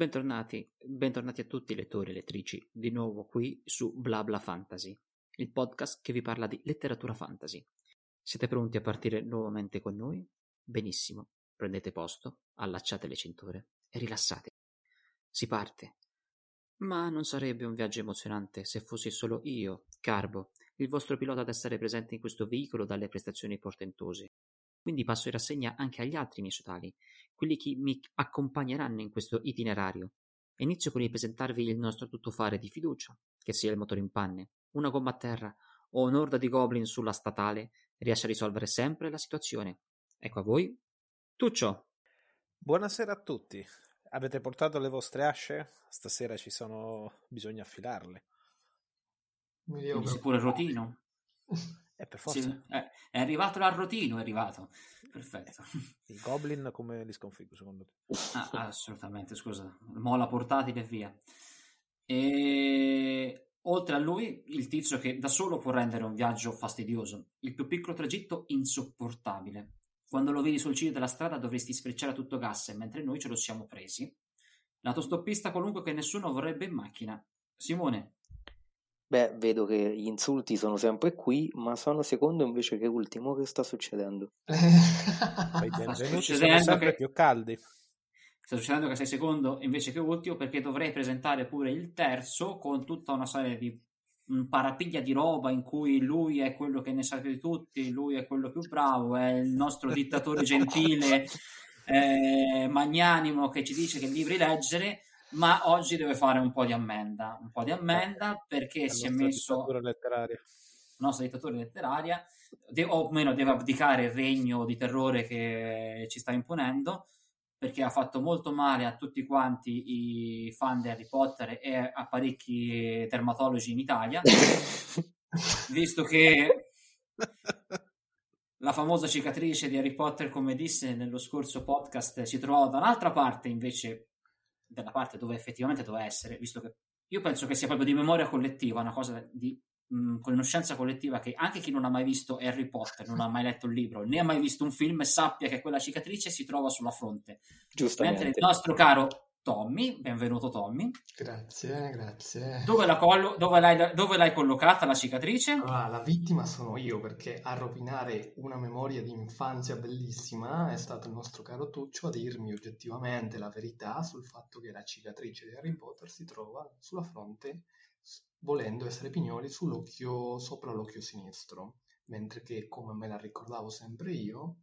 Bentornati, bentornati a tutti lettori e lettrici, di nuovo qui su Blabla Fantasy, il podcast che vi parla di letteratura fantasy. Siete pronti a partire nuovamente con noi? Benissimo, prendete posto, allacciate le cinture e rilassatevi. Si parte. Ma non sarebbe un viaggio emozionante se fossi solo io, Carbo, il vostro pilota ad essere presente in questo veicolo dalle prestazioni portentose. Quindi passo in rassegna anche agli altri miei sodali, quelli che mi accompagneranno in questo itinerario. Inizio con il presentarvi il nostro tuttofare di fiducia, che sia il motore in panne, una gomma a terra o un'orda di goblin sulla statale, riesce a risolvere sempre la situazione. Ecco a voi, Tuccio. Buonasera a tutti. Avete portato le vostre asce? Stasera ci sono... bisogna affilarle. Mi pure il rotino. Eh, per forza. Sì, è, arrivato l'arrotino, è arrivato. Perfetto. I goblin come li sconfiggo secondo te? Ah, assolutamente, scusa. Mola portatile e via. E oltre a lui, il tizio che da solo può rendere un viaggio fastidioso, il più piccolo tragitto insopportabile. Quando lo vedi sul ciglio della strada dovresti sfrecciare a tutto gas, mentre noi ce lo siamo presi. L'autostoppista qualunque che nessuno vorrebbe in macchina. Simone, Beh, vedo che gli insulti sono sempre qui, ma sono secondo invece che ultimo. Che sta succedendo? I benvenuti sono sempre che... più caldi. Sta succedendo che sei secondo invece che ultimo perché dovrei presentare pure il terzo con tutta una serie di un parapiglia di roba in cui lui è quello che ne sa più di tutti, lui è quello più bravo, è il nostro dittatore gentile, eh, magnanimo che ci dice che libri leggere ma oggi deve fare un po' di ammenda, un po' di ammenda eh, perché si è messo... Dittatura letteraria. Nostra dittatura letteraria, de- o meno deve abdicare il regno di terrore che ci sta imponendo, perché ha fatto molto male a tutti quanti i fan di Harry Potter e a parecchi dermatologi in Italia, visto che la famosa cicatrice di Harry Potter, come disse nello scorso podcast, si trovava da un'altra parte invece della parte dove effettivamente doveva essere, visto che io penso che sia proprio di memoria collettiva, una cosa di mh, conoscenza collettiva che anche chi non ha mai visto Harry Potter, non ha mai letto il libro, né ha mai visto un film, sappia che quella cicatrice si trova sulla fronte. Giustamente. Mentre il nostro caro Tommy, benvenuto Tommy. Grazie, grazie. Dove, la collo- dove, l'hai, dove l'hai collocata la cicatrice? Allora, la vittima sono io perché a rovinare una memoria di infanzia bellissima è stato il nostro caro Tuccio a dirmi oggettivamente la verità sul fatto che la cicatrice di Harry Potter si trova sulla fronte, volendo essere pignoli, sull'occhio, sopra l'occhio sinistro, mentre che, come me la ricordavo sempre io,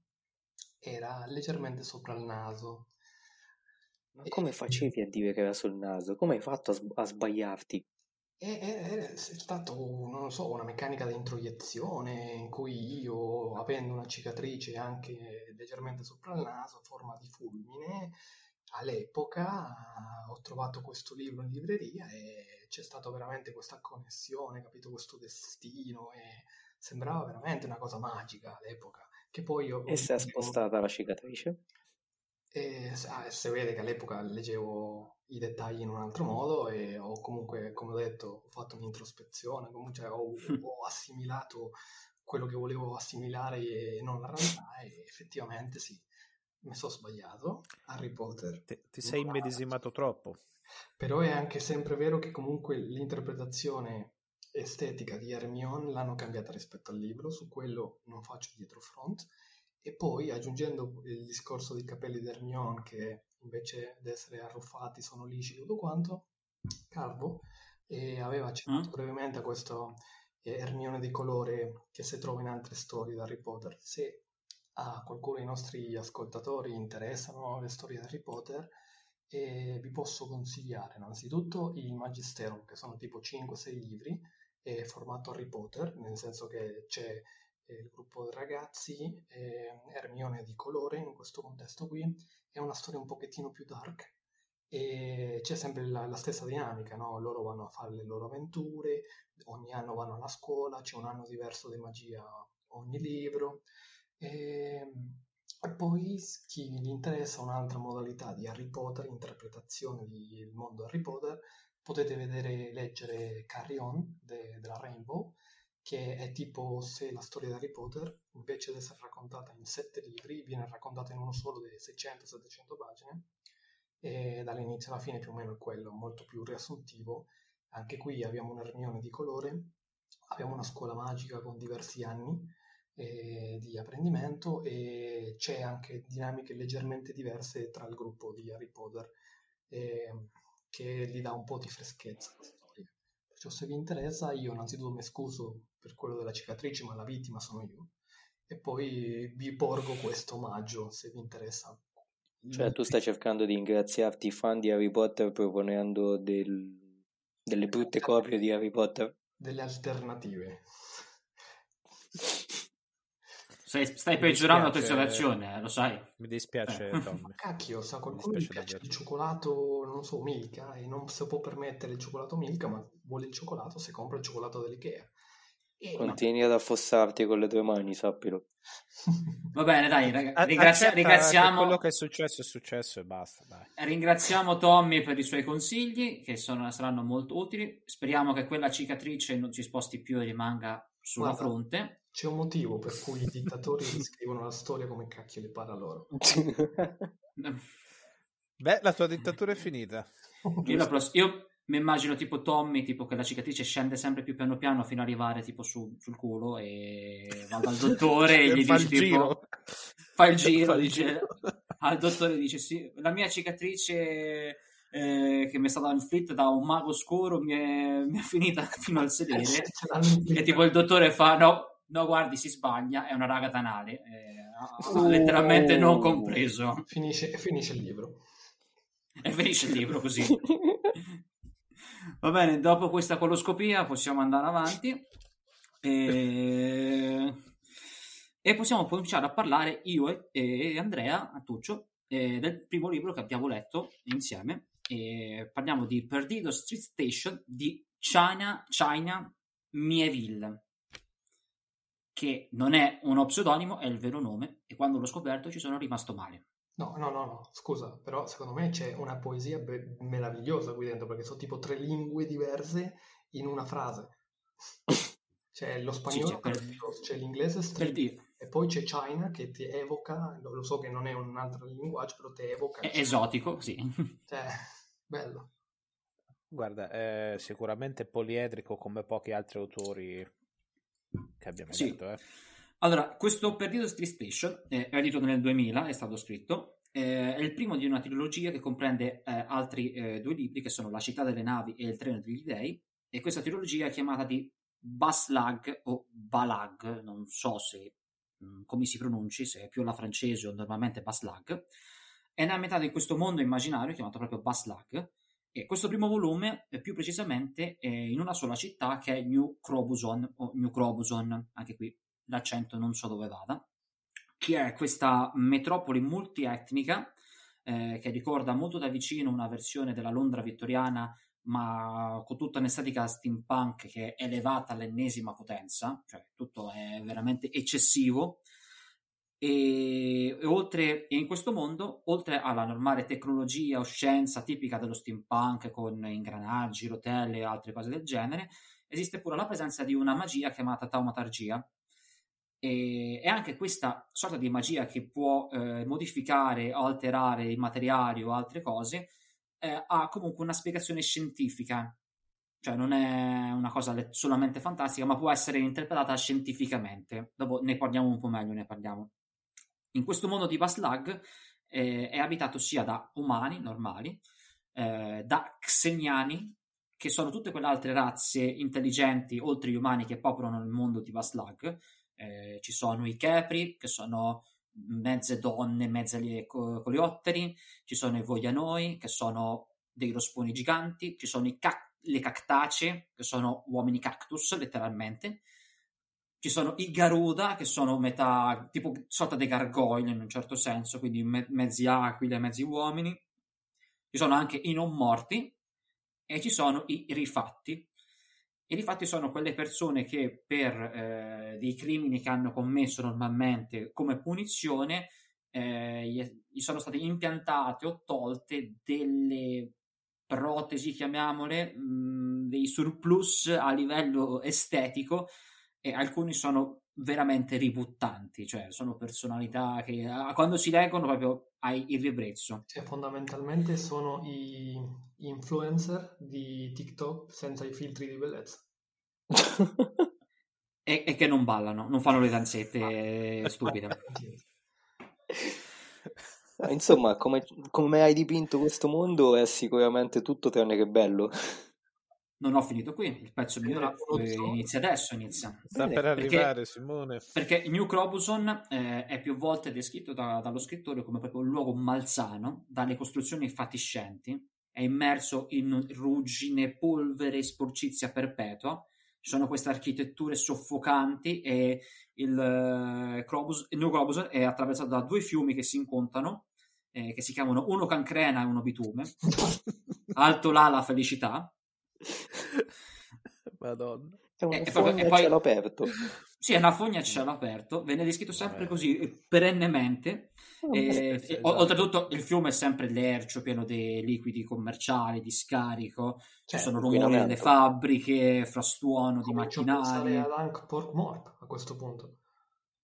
era leggermente sopra il naso ma come facevi a dire che era sul naso? Come hai fatto a, sb- a sbagliarti? È, è, è, stato, non so, una meccanica di introiezione in cui io, avendo una cicatrice anche leggermente sopra il naso, a forma di fulmine, all'epoca ho trovato questo libro in libreria e c'è stata veramente questa connessione, capito, questo destino e sembrava veramente una cosa magica all'epoca. Che poi io, e si è spostata la cicatrice? E ah, si vede che all'epoca leggevo i dettagli in un altro modo e ho comunque, come ho detto, ho fatto un'introspezione, comunque ho, ho assimilato quello che volevo assimilare e non la realtà e effettivamente sì, mi sono sbagliato. Harry Potter. Ti, ti sei immedesimato troppo. Però è anche sempre vero che comunque l'interpretazione estetica di Hermione l'hanno cambiata rispetto al libro, su quello non faccio dietro front e poi aggiungendo il discorso dei capelli di Hermione che invece di essere arruffati sono lisci tutto quanto, Carbo e aveva accennato mm. brevemente a questo eh, Hermione di colore che si trova in altre storie di Harry Potter. Se a qualcuno dei nostri ascoltatori interessano le storie di Harry Potter, eh, vi posso consigliare innanzitutto il Magisterum, che sono tipo 5-6 libri, è formato Harry Potter, nel senso che c'è il gruppo ragazzi, eh, Hermione di colore in questo contesto qui, è una storia un pochettino più dark e c'è sempre la, la stessa dinamica, no? loro vanno a fare le loro avventure, ogni anno vanno alla scuola, c'è un anno diverso di magia ogni libro e, e poi chi gli interessa un'altra modalità di Harry Potter, interpretazione del mondo Harry Potter, potete vedere, leggere Carry On de, della Rainbow che è tipo se la storia di Harry Potter, invece di essere raccontata in sette libri, viene raccontata in uno solo delle 600-700 pagine, e dall'inizio alla fine più o meno è quello, molto più riassuntivo. Anche qui abbiamo un Ermione di colore, abbiamo una scuola magica con diversi anni eh, di apprendimento e c'è anche dinamiche leggermente diverse tra il gruppo di Harry Potter eh, che gli dà un po' di freschezza. Perciò se vi interessa io innanzitutto mi scuso per quello della cicatrice ma la vittima sono io e poi vi porgo questo omaggio se vi interessa. Cioè tu stai cercando di ingraziarti i fan di Harry Potter proponendo del... delle brutte copie di Harry Potter? Delle alternative. Stai, stai peggiorando la tua situazione, eh, lo sai. Mi dispiace, Eh. Tom. Cacchio, sa Mi qualcuno gli dispiace piace il cioccolato, non so, Milka e non si può permettere il cioccolato Milka, ma vuole il cioccolato se compra il cioccolato dell'Ikea. E Continui ad affossarti con le tue mani, sappilo. Va bene, dai, rag- A- ringrazia- che ringraziamo, quello che è successo è successo e basta, dai. ringraziamo Tommy per i suoi consigli, che sono- saranno molto utili. Speriamo che quella cicatrice non si sposti più e rimanga sulla Guarda. fronte. C'è un motivo per cui i dittatori scrivono la storia come cacchio le pare a loro. Beh, la tua dittatura è finita. Io, pross- io mi immagino tipo Tommy, tipo che la cicatrice scende sempre più piano piano fino ad arrivare tipo su- sul culo e va dal dottore e gli Fa dice il tipo giro. fa il giro, Fa il dice, giro. al dottore dice sì, la mia cicatrice eh, che mi è stata inflitta da un mago scuro mi è, mi è finita fino al sedere e tipo il dottore fa no, no guardi si sbaglia, è una raga tanale, eh, ha- ha letteralmente non compreso Finisce, e finisce il libro. e finisce il libro così. Va bene, dopo questa coloscopia possiamo andare avanti e, e possiamo cominciare a parlare io e, e Andrea Antuccio eh, del primo libro che abbiamo letto insieme. E parliamo di Perdido Street Station di China, China Mieville, che non è uno pseudonimo, è il vero nome, e quando l'ho scoperto ci sono rimasto male. No, no, no, no, scusa, però secondo me c'è una poesia be- meravigliosa qui dentro, perché sono tipo tre lingue diverse in una frase. C'è lo spagnolo, c'è per- c'è l'inglese Per dire, e poi c'è China che ti evoca, lo lo so che non è un altro linguaggio, però ti evoca. è esotico, sì. Cioè, bello. Guarda, è sicuramente poliedrico come pochi altri autori che abbiamo Sì. letto. Eh. Allora, questo Perdido Street Station eh, è edito nel 2000, è stato scritto, eh, è il primo di una trilogia che comprende eh, altri eh, due libri che sono La città delle navi e Il treno degli dei e questa trilogia è chiamata di Baslag o Balag, non so se mh, come si pronunci, se è più alla francese o normalmente Baslag, è ambientata in questo mondo immaginario chiamato proprio Baslag e questo primo volume, eh, più precisamente, è in una sola città che è New Crobuson o New Crobuson, anche qui l'accento non so dove vada, che è questa metropoli multietnica eh, che ricorda molto da vicino una versione della Londra vittoriana, ma con tutta un'estetica steampunk che è elevata all'ennesima potenza, cioè tutto è veramente eccessivo. E, e oltre, e in questo mondo, oltre alla normale tecnologia o scienza tipica dello steampunk con ingranaggi, rotelle e altre cose del genere, esiste pure la presenza di una magia chiamata taumatargia, e, e anche questa sorta di magia che può eh, modificare o alterare i materiali o altre cose eh, ha comunque una spiegazione scientifica, cioè non è una cosa solamente fantastica, ma può essere interpretata scientificamente. Dopo ne parliamo un po' meglio, ne parliamo. In questo mondo di Baslag eh, è abitato sia da umani normali, eh, da xeniani, che sono tutte quelle altre razze intelligenti oltre gli umani che popolano il mondo di Baslag. Eh, ci sono i Kepri, che sono mezze donne, mezze coleotteri, ci sono i Voianoi, che sono dei rosponi giganti, ci sono cac- le cactacee, che sono uomini cactus, letteralmente, ci sono i Garuda, che sono metà, tipo sorta dei gargoyle in un certo senso, quindi me- mezzi aquile, mezzi uomini, ci sono anche i non morti, e ci sono i rifatti. I rifatti sono quelle persone che per eh, dei crimini che hanno commesso normalmente come punizione eh, gli sono state impiantate o tolte delle protesi, chiamiamole, mh, dei surplus a livello estetico e alcuni sono veramente ributtanti, cioè sono personalità che quando si leggono proprio hai il ribrezzo. Cioè, fondamentalmente sono i influencer di TikTok senza i filtri di bellezza. e, e, che non ballano, non fanno le danzette ah. stupide. Insomma, come, come hai dipinto questo mondo è sicuramente tutto tranne che bello non ho finito qui, il pezzo migliorato eh, inizia adesso, inizia. Sta per arrivare Simone. Perché New Crobuson eh, è più volte descritto da, dallo scrittore come proprio un luogo malsano, dalle costruzioni fatiscenti, è immerso in ruggine, polvere e sporcizia perpetua, ci sono queste architetture soffocanti e il, uh, Crobus, il New Crobuson è attraversato da due fiumi che si incontrano, eh, che si chiamano uno cancrena e uno bitume, alto là la felicità, Madonna. È una e, fogna e poi, a cielo aperto. Sì, è una fogna a cielo aperto, viene descritto sempre Vabbè. così, perennemente. Oh, e, esatto. Oltretutto il fiume è sempre lercio, pieno di liquidi commerciali, di scarico, cioè, ci sono rumori delle fabbriche, frastuono di macchinari. ad Ankh-Morpork a questo punto.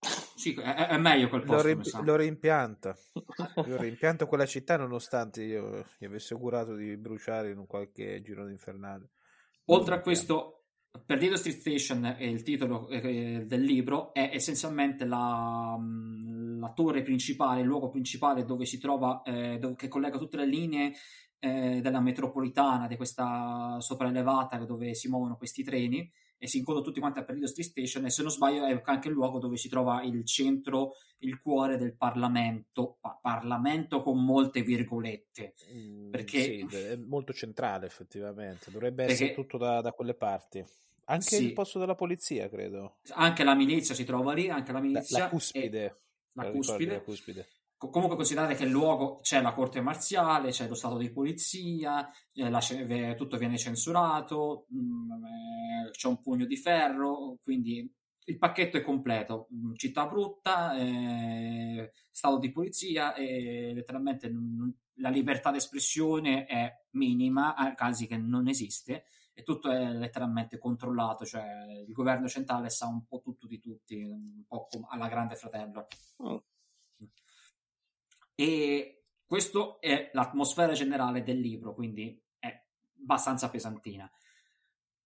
Sì, è, è meglio quel posto. Lo, ri- lo rimpianta. lo rimpianto quella città nonostante io gli avessi augurato di bruciare in un qualche giro infernale. Oltre a questo, Perdido Street Station è il titolo eh, del libro, è essenzialmente la, mm, la, torre principale, il luogo principale dove si trova, eh, dove, che collega tutte le linee eh, della metropolitana, di questa sopraelevata dove si muovono questi treni e si incontrano tutti quanti a Perdido Street Station e se non sbaglio è anche il luogo dove si trova il centro, il cuore del Parlamento, pa- Parlamento con molte virgolette. Mm, perché... Sì, è molto centrale effettivamente, dovrebbe perché... essere tutto da, da quelle parti. Anche sì. il posto della polizia, credo. Anche la milizia si trova lì, anche la milizia. La, la cuspide. La cuspide. la cuspide comunque considerate che il luogo c'è la corte marziale, c'è lo stato di polizia, eh, la, tutto viene censurato, mm, eh, c'è un pugno di ferro, quindi il pacchetto è completo, mm, città brutta, eh, stato di polizia e letteralmente la libertà d'espressione è minima, a casi che non esiste e tutto è letteralmente controllato, cioè il governo centrale sa un po' tutto di tutti, un po' alla grande fratello. Oh. E questa è l'atmosfera generale del libro, quindi è abbastanza pesantina.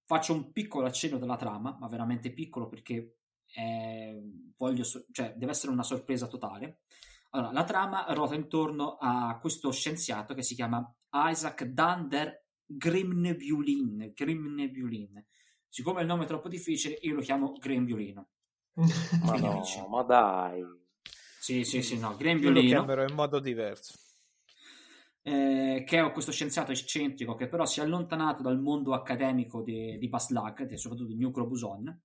Faccio un piccolo accenno della trama, ma veramente piccolo perché eh, voglio, cioè, deve essere una sorpresa totale. Allora, la trama ruota intorno a questo scienziato che si chiama Isaac Dander Grimnebulin. Grimnebulin. Siccome il nome è troppo difficile, io lo chiamo Grembiulino. ma no, ma dai. Sì, sì, sì, no, Grembiolino. Io lo chiamerò in modo diverso. Eh, che è questo scienziato eccentrico che però si è allontanato dal mondo accademico di, di Baslag, soprattutto di Nucleo Buson,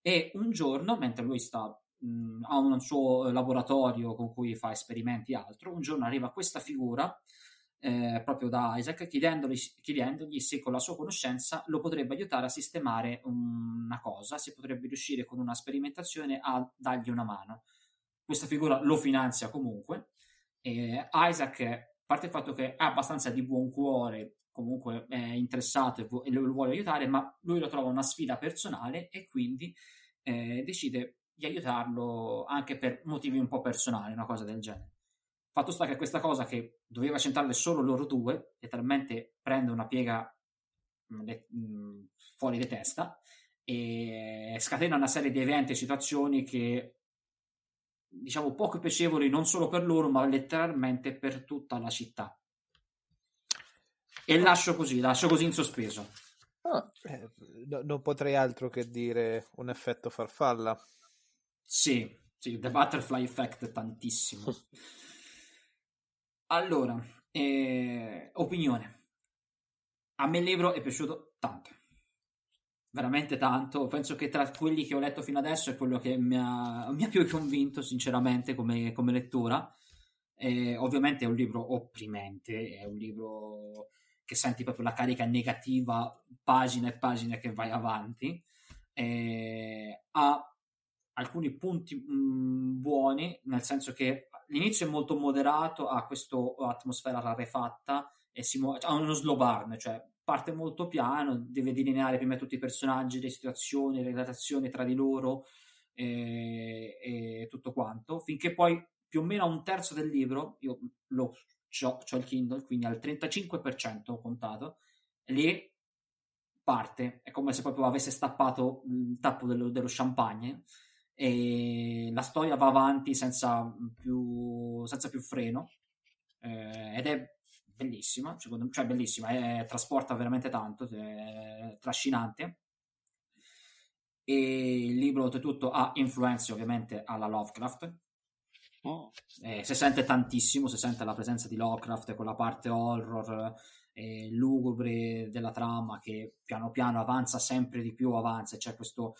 e un giorno, mentre lui sta, mh, ha un suo laboratorio con cui fa esperimenti e altro, un giorno arriva questa figura eh, proprio da Isaac chiedendogli, chiedendogli, se con la sua conoscenza lo potrebbe aiutare a sistemare una cosa, se potrebbe riuscire con una sperimentazione a dargli una mano questa figura lo finanzia comunque. E Isaac, a parte il fatto che è abbastanza di buon cuore, comunque è interessato e, lo vuole aiutare, ma lui lo trova una sfida personale e quindi eh, decide di aiutarlo anche per motivi un po' personali, una cosa del genere. Fatto sta che questa cosa che doveva centrarle solo loro due, letteralmente prende una piega mm, mh, mm, fuori di testa e scatena una serie di eventi e situazioni che diciamo poco piacevoli non solo per loro ma letteralmente per tutta la città. E lascio così lascio così in sospeso. Ah, eh, no, non potrei altro che dire un effetto farfalla. Sì, sì The Butterfly Effect tantissimo. Allora eh, opinione. A me il libro è piaciuto tanto veramente tanto. Penso che tra quelli che ho letto fino adesso è quello che mi ha, mi ha più convinto, sinceramente, come, come lettura. E, ovviamente è un libro opprimente, è un libro che senti proprio la carica negativa, pagina e pagina che vai avanti. E, ha alcuni punti mh, mm, buoni, nel senso che l'inizio è molto moderato, ha questa atmosfera rarefatta e si muove, ha uno slow burn, cioè parte molto piano, deve delineare prima tutti i personaggi, le situazioni, le relazioni tra di loro e, e tutto quanto, finché poi più o meno a un terzo del libro, io lo ho il Kindle, quindi al 35% ho contato, lì parte, è come se proprio avesse stappato il tappo dello, dello champagne e la storia va avanti senza più, senza più freno eh, ed è bellissima, secondo me, cioè bellissima, è, trasporta veramente tanto, è trascinante. E il libro, oltretutto, ha influenze ovviamente alla Lovecraft. Oh. Eh, si sente tantissimo, si sente la presenza di Lovecraft con la parte horror e lugubre della trama che piano piano avanza sempre di più, avanza, c'è questo,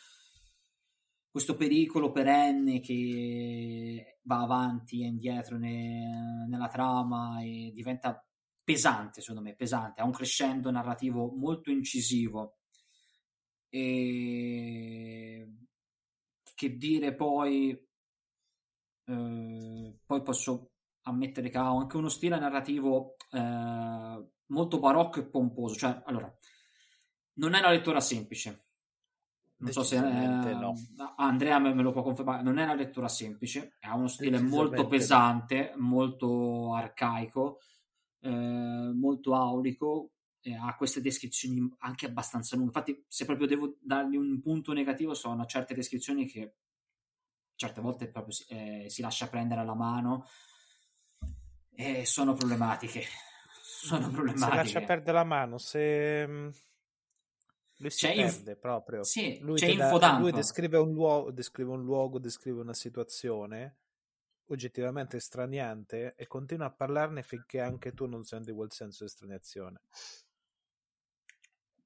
questo pericolo perenne che va avanti e indietro ne, nella trama e diventa pesante, secondo me, pesante, ha un crescendo narrativo molto incisivo. E che dire poi, eh, poi posso ammettere che ha anche uno stile narrativo eh, molto barocco e pomposo. Cioè, allora, non è una lettura semplice. Non so se eh, no. Andrea me, me, lo può confermare. Non è una lettura semplice, ha uno stile molto pesante, molto arcaico eh, molto aulico, eh, ha queste descrizioni anche abbastanza lunghe. Infatti, se proprio devo dargli un punto negativo, sono certe descrizioni che certe volte proprio si, eh, si lascia prendere alla mano e sono problematiche. Sono problematiche. Si lascia perdere la mano, se mm, lui si c'è perde inf- proprio. Sì, lui, c'è da, lui descrive un, luogo, descrive un luogo, descrive una situazione oggettivamente straniante e continua a parlarne finché anche tu non senti quel senso di estraniazione.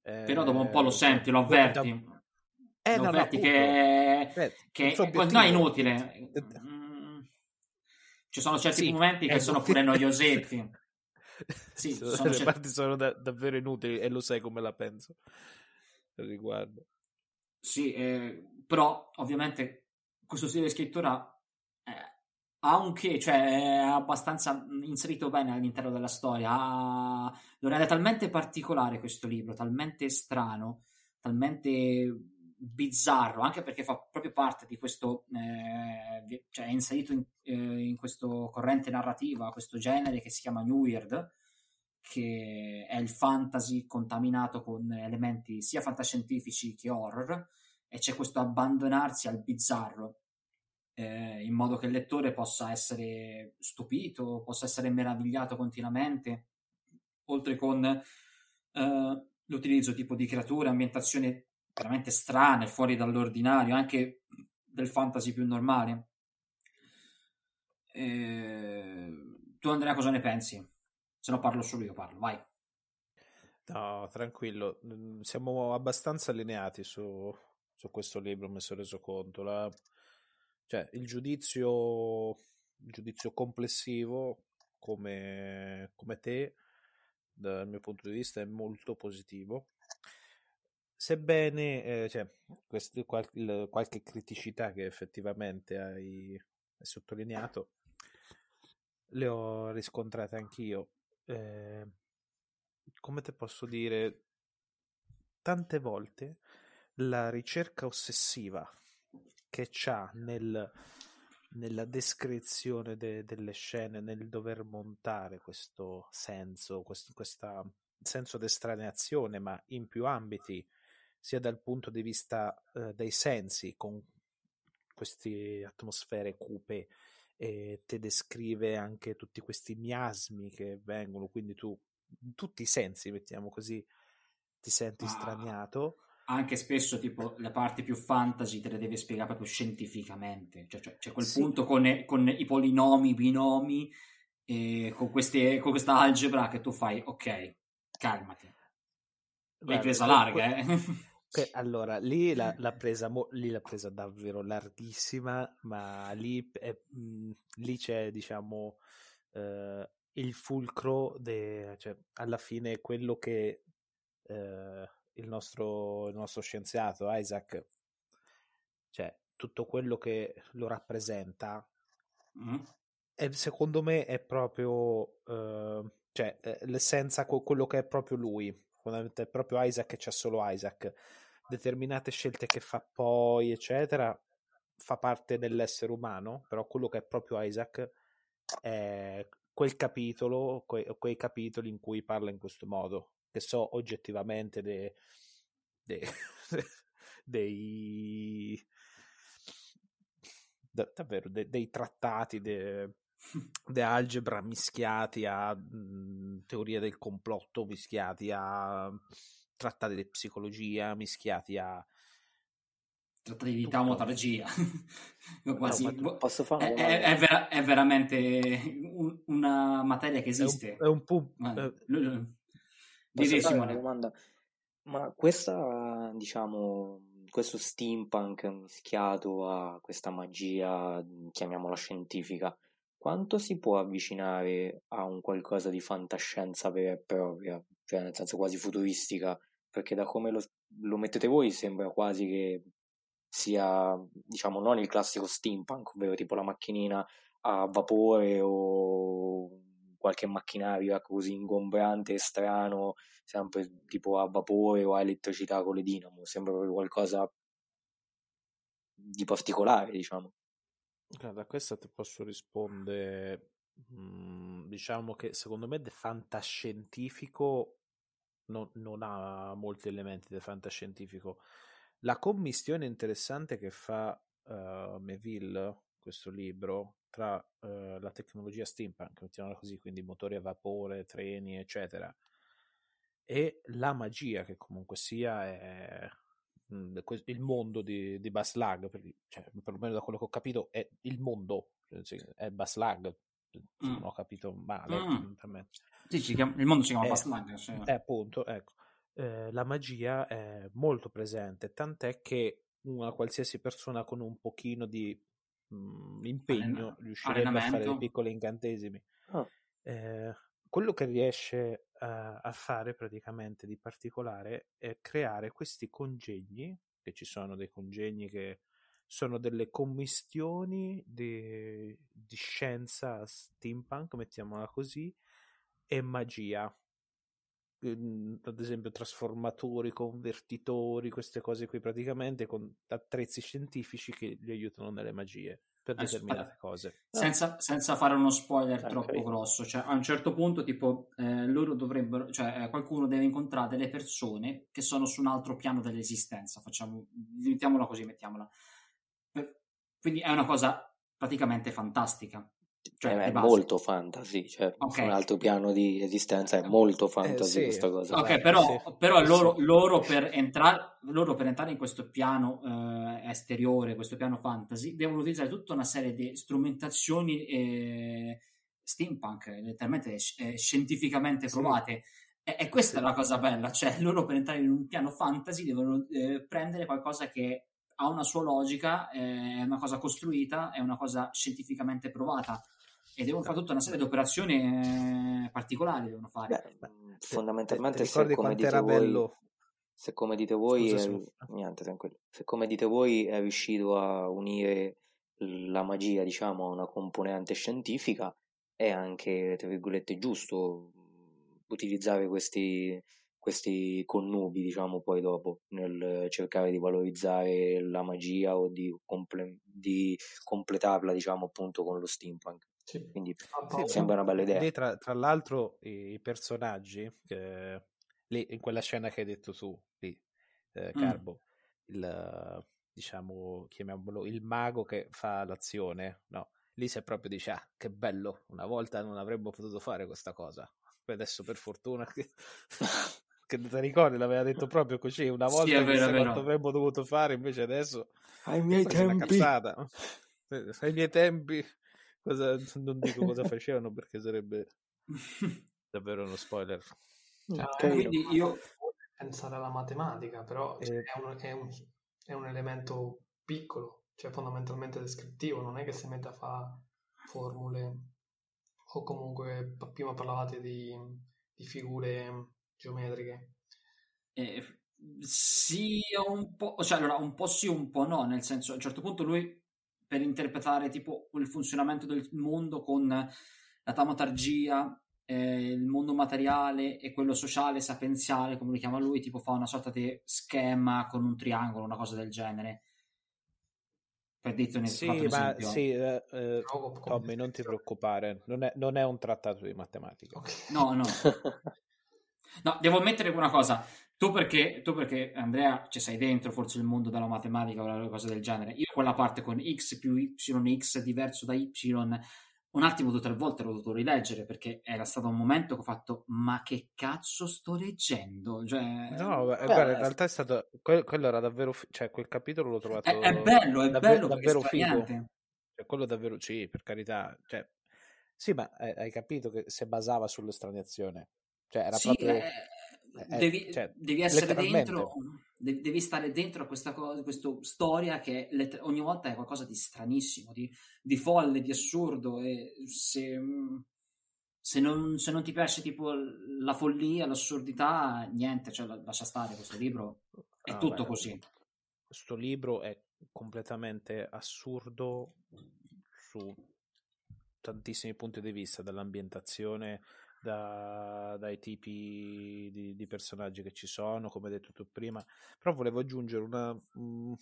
Eh, Però dopo un po' lo senti, lo avverti. Da... Eh, lo no, avverti no, che, eh, che no, è inutile. Mm, ci sono certi sì, momenti che sono pure noiosetti. sì, sono le certi... parti sono da, davvero inutili e lo sai come la penso al riguardo. Sì, eh, però ovviamente questo stile di scrittura ha un che, cioè è abbastanza inserito bene all'interno della storia. Ha... Lo rende talmente particolare questo libro, talmente strano, talmente bizzarro, anche perché fa proprio parte di questo, eh, cioè è inserito in, eh, in questo corrente narrativa, questo genere che si chiama New Weird, che è il fantasy contaminato con elementi sia fantascientifici che horror, e c'è questo abbandonarsi al bizzarro eh, in modo che il lettore possa essere stupito, possa essere meravigliato continuamente, oltre con eh, l'utilizzo tipo di creature, ambientazioni veramente strane, fuori dall'ordinario, anche del fantasy più normale. Eh, tu Andrea cosa ne pensi? Se no parlo solo io, parlo, vai. No, tranquillo, mm, siamo abbastanza allineati su, su questo libro, mi sono reso conto. La, cioè, il giudizio, il giudizio complessivo, come, come te, dal mio punto di vista, è molto positivo. Sebbene eh, cioè, quest- qual- il, qualche criticità che effettivamente hai, hai, sottolineato, le ho riscontrate anch'io. Eh, come te posso dire, tante volte la ricerca ossessiva che c'ha nel, nella descrizione de, delle scene, nel dover montare questo senso, questo senso d'estraneazione, ma in più ambiti, sia dal punto di vista eh, dei sensi, con queste atmosfere cupe, e te descrive anche tutti questi miasmi che vengono, quindi tu, tutti i sensi, mettiamo così, ti senti ah. straniato anche spesso tipo le parti più fantasy te le deve spiegare proprio scientificamente, cioè, cioè c'è quel sì. punto con, con, i polinomi, i binomi, e con, queste, con, questa algebra che tu fai, ok, calmati. L'hai presa larga, eh? Okay, allora, lì l'ha, l'ha, presa, lì l'ha presa davvero larghissima, ma lì, è, mh, mm, lì c'è, diciamo, eh, il fulcro, de, cioè, alla fine quello che eh, il nostro, il nostro scienziato Isaac, cioè tutto quello che lo rappresenta, mm. è, secondo me è proprio, uh, cioè eh, senza quello che è proprio lui, fondamentalmente è proprio Isaac che c'è solo Isaac. Determinate scelte che fa poi, eccetera, fa parte dell'essere umano, però quello che è proprio Isaac è quel capitolo, que- quei capitoli in cui parla in questo modo, che so oggettivamente de- de- dei da- davvero de- dei trattati de- di algebra mischiati a mh, mhmm, teoria del complotto, mischiati a trattati di psicologia, mischiati a trattati di taumaturgia. Quasi. No, posso fare è, è, vera- è, veramente un, una materia che esiste. È un, è un pu- Posso fare una domanda? Ma questa, diciamo, questo steampunk mischiato a questa magia, chiamiamola scientifica, quanto si può avvicinare a un qualcosa di fantascienza vera e propria, cioè nel senso quasi futuristica? Perché da come lo, lo mettete voi sembra quasi che sia, diciamo, non il classico steampunk, ovvero tipo la macchinina a vapore o qualche macchinario così ingombrante e strano, sempre tipo a vapore o a elettricità con le dinamo, sembra proprio qualcosa di particolare, diciamo. Guarda, a questo ti posso rispondere, mm, diciamo che secondo me del fantascientifico non, non ha molti elementi del fantascientifico. La commistione interessante che fa uh, Melville, questo libro, tra uh, la tecnologia steampunk, mettiamola così, quindi motori a vapore, treni, eccetera, e la magia che comunque sia è mhmm, il mondo di, di Baslag, per, cioè, perlomeno da quello che ho capito, è il mondo, è Baslag, se non ho capito male. Mm. Sì, chiama, il mondo si chiama eh, Baslag. Cioè. Eh, appunto, ecco. Eh, la magia è molto presente, tant'è che una qualsiasi persona con un pochino di mh, mhmm, impegno Arena, riuscirebbe a fare dei piccoli incantesimi. Oh. Eh, quello che riesce a, a, fare praticamente di particolare è creare questi congegni, che ci sono dei congegni che sono delle commistioni di, di scienza steampunk, mettiamola così, e magia. Ehm, ad esempio trasformatori, convertitori, queste cose qui praticamente con attrezzi scientifici che li aiutano nelle magie per determinate cose. Senza, senza, fare uno spoiler okay. troppo grosso, cioè a un certo punto tipo eh, loro dovrebbero, cioè eh, qualcuno deve incontrare delle persone che sono su un altro piano dell'esistenza, facciamo, mettiamola così, mettiamola. Quindi è una cosa praticamente fantastica. Cioè, è molto fantasy, cioè okay. un altro piano di esistenza è molto fantasy eh, sì. questa cosa. Ok, Beh, però, sì. però loro, loro, per entrare, loro, per entrare, in questo piano eh, esteriore, questo piano fantasy, devono utilizzare tutta una serie di strumentazioni eh, steampunk, letteralmente eh, scientificamente provate. Sì. E, e, questa è la cosa bella, cioè loro per entrare in un piano fantasy devono eh, prendere qualcosa che ha una sua logica, è una cosa costruita, è una cosa scientificamente provata e devono fare tutta una serie di operazioni eh, particolari. Devono fare. Beh, fondamentalmente, se come, dite voi, se come dite voi, Scusa, è, niente, se come dite voi è riuscito a unire la magia, diciamo, a una componente scientifica, è anche, tra virgolette, giusto utilizzare questi, questi connubi, diciamo, poi dopo nel cercare di valorizzare la magia o di, comple- di completarla, diciamo, appunto con lo steampunk. Sì. Quindi sì, sembra una bella idea. Tra, tra, l'altro i personaggi, eh, lì, in quella scena che hai detto tu, lì, eh, mm. Carbo, mm. il, diciamo, chiamiamolo il mago che fa l'azione, no? Lì si proprio dice, ah, che bello, una volta non avremmo potuto fare questa cosa. Poi adesso per fortuna che... che ti ricordi, l'aveva detto proprio così, una volta sì, vero, quanto avremmo dovuto fare, invece adesso... Ai miei tempi... Ai miei tempi cosa, non dico cosa facevano perché sarebbe davvero uno spoiler. Cioè, okay. Quindi io pensare alla matematica, però cioè, eh. è, un, è, un, è, un, elemento piccolo, cioè fondamentalmente descrittivo, non è che si mette a fare formule o comunque prima parlavate di, di figure geometriche. Eh, sì, un po', cioè allora un po' sì, un po' no, nel senso a un certo punto lui per interpretare tipo il funzionamento del mondo con la taumaturgia eh, il mondo materiale e quello sociale, sapienziale, come lo chiama lui, tipo fa una sorta di schema con un triangolo, una cosa del genere. Per dirti un Sì, ma esempio. sì, eh, eh, Tommy, non ti preoccupare, non è, non è un trattato di matematica. Ok. No, no. No, devo ammettere una cosa. Tu perché, tu perché, Andrea, ci sei dentro forse il mondo della matematica o cose del genere. Io quella parte con x più yx diverso da y, un attimo due o tre volte l'ho dovuto rileggere perché era stato un momento che ho fatto ma che cazzo sto leggendo? Cioè, No, beh, Beh, guarda, in eh, realtà è stato, quel- quello era davvero, fi- cioè quel capitolo l'ho trovato è, è bello, è davvero, bello davvero figo. Cioè, quello davvero, sì, per carità, cioè, sì, ma hai, hai capito che si basava sull'estraniazione, cioè era Sì, proprio, eh, eh, devi, cioè, devi essere dentro, de- devi stare dentro a questa cosa, questa storia che let- ogni volta è qualcosa di stranissimo, di, di folle, di assurdo. E se, se non, se non ti piace tipo la follia, l'assurdità, niente, cioè, la- lascia stare questo libro. È Ah, tutto beh, così. Questo libro è completamente assurdo su tantissimi punti di vista, dall'ambientazione, da- dai tipi di, di personaggi che ci sono, come detto tu prima. Però volevo aggiungere una, mm,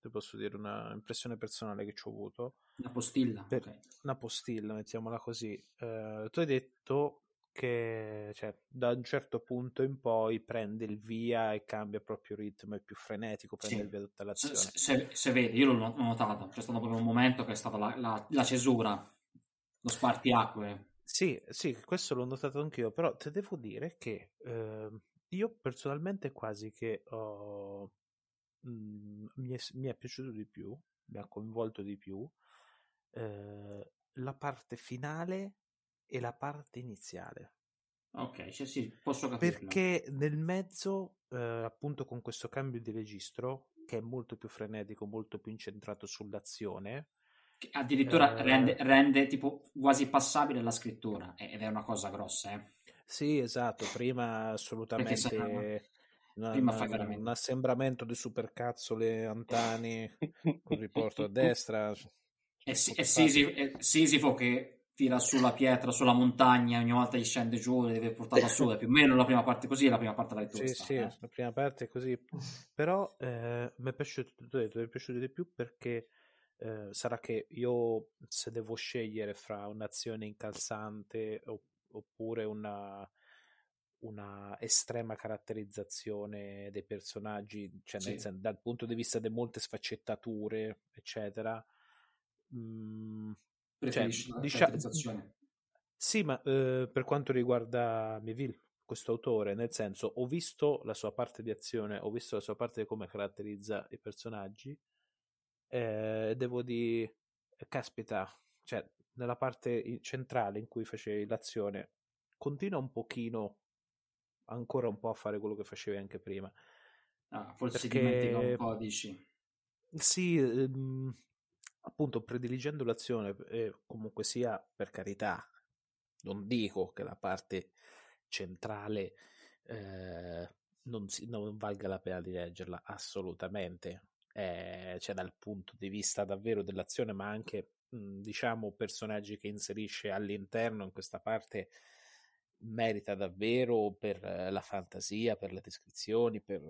te posso dire, una impressione personale che ci ho avuto, Una postilla. Per- ok. una postilla, mettiamola così. Eh, tu hai detto che cioè, da un certo punto in poi prende il via e cambia proprio ritmo, è più frenetico, prende Sì. il via tutta l'azione. se- se- se vedi, io l'ho notato, c'è stato proprio un momento che è stata la, la- la cesura, lo spartiacque. Sì, sì, questo l'ho notato anch'io, però ti devo dire che ehm, io personalmente quasi che ho, mm, mi, è, mi è piaciuto di più, mi ha coinvolto di più eh, la parte finale e la parte iniziale. Ok, cioè, sì, posso capirlo. Perché nel mezzo, eh, appunto con questo cambio di registro, che è molto più frenetico, molto più incentrato sull'azione, Che addirittura Eh. rende, rende tipo quasi passabile la scrittura ed è una cosa grossa, eh. Sì, esatto, prima assolutamente una- prima una- veramente- un assembramento di supercazzole antani con riporto a destra. È, Poco è Sisi- è Sisifo che tira sulla pietra, sulla montagna, ogni volta gli scende giù e deve portarla su, è più o meno la prima parte così la prima parte la lettura Sì, sta, sì, eh. la prima parte è così, però eh, mi è piaciuto, mi è piaciuto di più perché eh, sarà che io se devo scegliere fra un'azione incalzante oppure una, una estrema caratterizzazione dei personaggi, cioè Sì. sen- dal punto di vista di molte sfaccettature, eccetera, mm, Preferisci cioè, la dicia- caratterizzazione. sì, ma eh, per quanto riguarda Meville, questo autore, nel senso, ho visto la sua parte di azione, ho visto la sua parte di come caratterizza i personaggi, eh, devo dire, caspita, cioè, nella parte centrale in cui facevi l'azione, continua un pochino, ancora un po' a fare quello che facevi anche prima. Ah, forse Perché- dimentica un po', dici. Sì, ehm, appunto, prediligendo l'azione, eh, comunque sia, per carità, non dico che la parte centrale eh, non, si- non valga la pena di leggerla, assolutamente. Eh, cioè, dal punto di vista davvero dell'azione, ma anche, mh, diciamo, personaggi che inserisce all'interno in questa parte merita davvero per eh, la fantasia, per le descrizioni, per,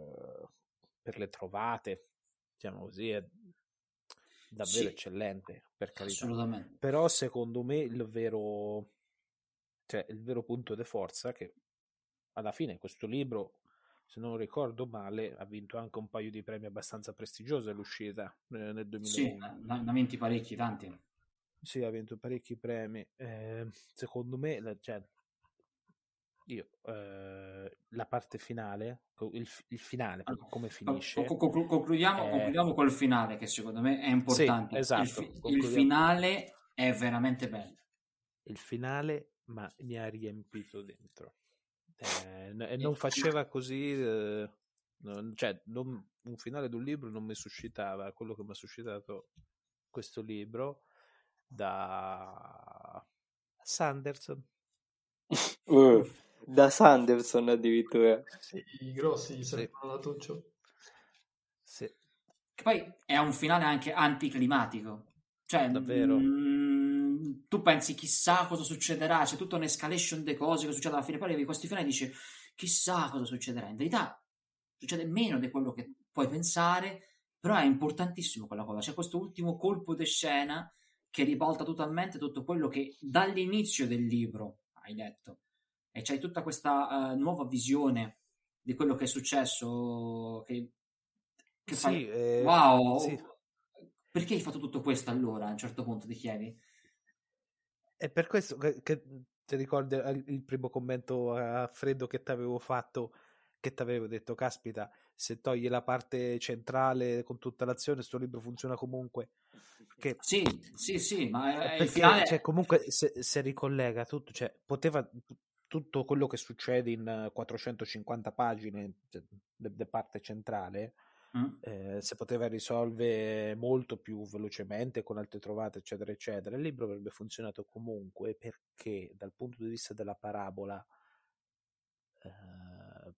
per le trovate, diciamo così, è davvero Sì. eccellente, per carità. Assolutamente. Però secondo me il vero, cioè, il vero punto di forza che alla fine questo libro, se non ricordo male, ha vinto anche un paio di premi abbastanza prestigiosi all'uscita eh, nel Sì, 2001. ne ne ha vinti parecchi, tanti. Sì, ha vinto parecchi premi. Eh, secondo me, la- cioè, io, eh, la parte finale, il, il finale, proprio come finisce, Con- conclu- concludiamo, Eh. concludiamo col finale, che secondo me è importante. esatto, il, fi- il finale è veramente bello. il finale, ma mi ha riempito dentro. Eh, e non faceva così, eh, non- cioè, non- un finale di un libro non mi suscitava quello che mi ha suscitato questo libro da Sanderson. Uh, da Sanderson addirittura. Sì, I grossi gli Sì. Tuccio. sì. Che poi è un finale anche anticlimatico. Cioè, Davvero. mm, tu pensi chissà cosa succederà, c'è tutta un'escalation di cose che succedono alla fine, poi arrivi questi finali e dici chissà cosa succederà. In verità succede meno di quello che puoi pensare, però è importantissimo quella cosa. C'è questo ultimo colpo di scena che ribalta totalmente tutto quello che dall'inizio del libro hai letto. E c'hai tutta questa uh, nuova visione di quello che è successo. Che, che Sì, fai, eh, wow, sì. perché hai fatto tutto questo allora? A un certo punto ti chiedi. È per questo che, che ti ricordi il il primo commento a freddo che ti avevo fatto, che ti avevo detto, caspita, se togli la parte centrale con tutta l'azione, sto libro funziona comunque. Perché, Sì, sì, sì, ma è- il perché finale... cioè, comunque se, se ricollega tutto, cioè, poteva tutto quello che succede in eh, 450 pagine di parte centrale, Mm? eh, si poteva risolvere molto più velocemente con altre trovate, eccetera, eccetera. Il libro avrebbe funzionato comunque perché, dal punto di vista della parabola eh,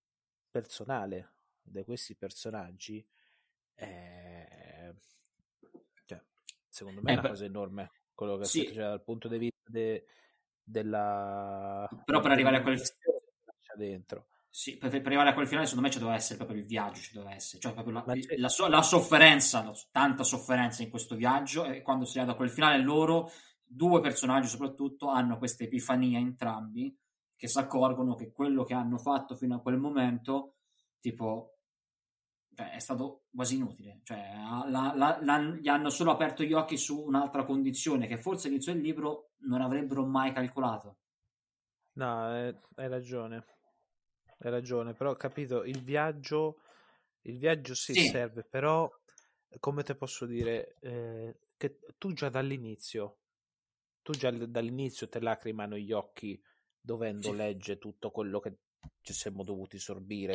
personale di questi personaggi, eh, cioè, secondo me Eh, è una per- cosa enorme quello che Sì. cioè, dal punto di vista de- della Però per arrivare a quel- dentro. Sì, per, per arrivare a quel finale, secondo me ci doveva essere proprio il viaggio, ci doveva essere, cioè proprio la, la so- la sofferenza, la- tanta sofferenza in questo viaggio e quando si arriva a quel finale loro, due personaggi soprattutto, hanno questa epifania entrambi che si accorgono che quello che hanno fatto fino a quel momento, tipo, cioè, è stato quasi inutile, cioè la- la- la- gli hanno solo aperto gli occhi su un'altra condizione che forse all'inizio del libro non avrebbero mai calcolato. No, hai ragione. Hai ragione, però ho capito, il viaggio, il viaggio sì, Sì. serve, però come te posso dire, eh, che tu già dall'inizio, tu già dall'inizio te lacrimano gli occhi dovendo Sì. leggere tutto quello che ci siamo dovuti sorbire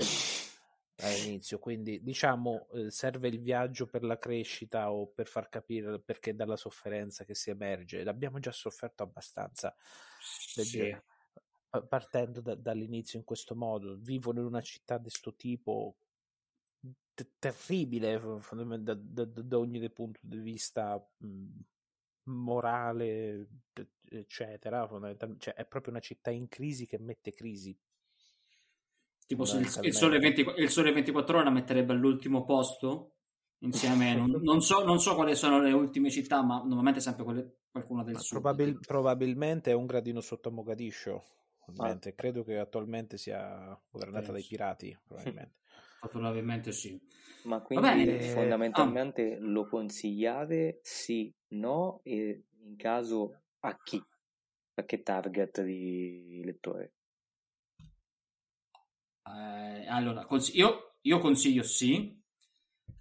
all'inizio, quindi diciamo eh, serve il viaggio per la crescita o per far capire perché dalla sofferenza che si emerge. L'abbiamo già sofferto abbastanza Sì. pa- partendo da- dall'inizio in questo modo, vivono in una città di questo tipo te- terribile da, da- da- ogni punto di vista mh, morale, e- eccetera. Cioè, è proprio una città in crisi che mette crisi. Tipo il, il sole 20 il Sole 24 ore la metterebbe all'ultimo posto insieme non, non so, non so quali sono le ultime città, ma normalmente sempre quelle, qualcuna del Ma sud. probabil- probabilmente è un gradino sotto Mogadiscio. Probabilmente. Credo che attualmente sia governata dai pirati. Probabilmente. Probabilmente sì. Ma quindi. Eh, fondamentalmente lo consigliate? Sì, no? E in caso a chi? A che target di lettore? Eh, allora, cons- io, io consiglio sì,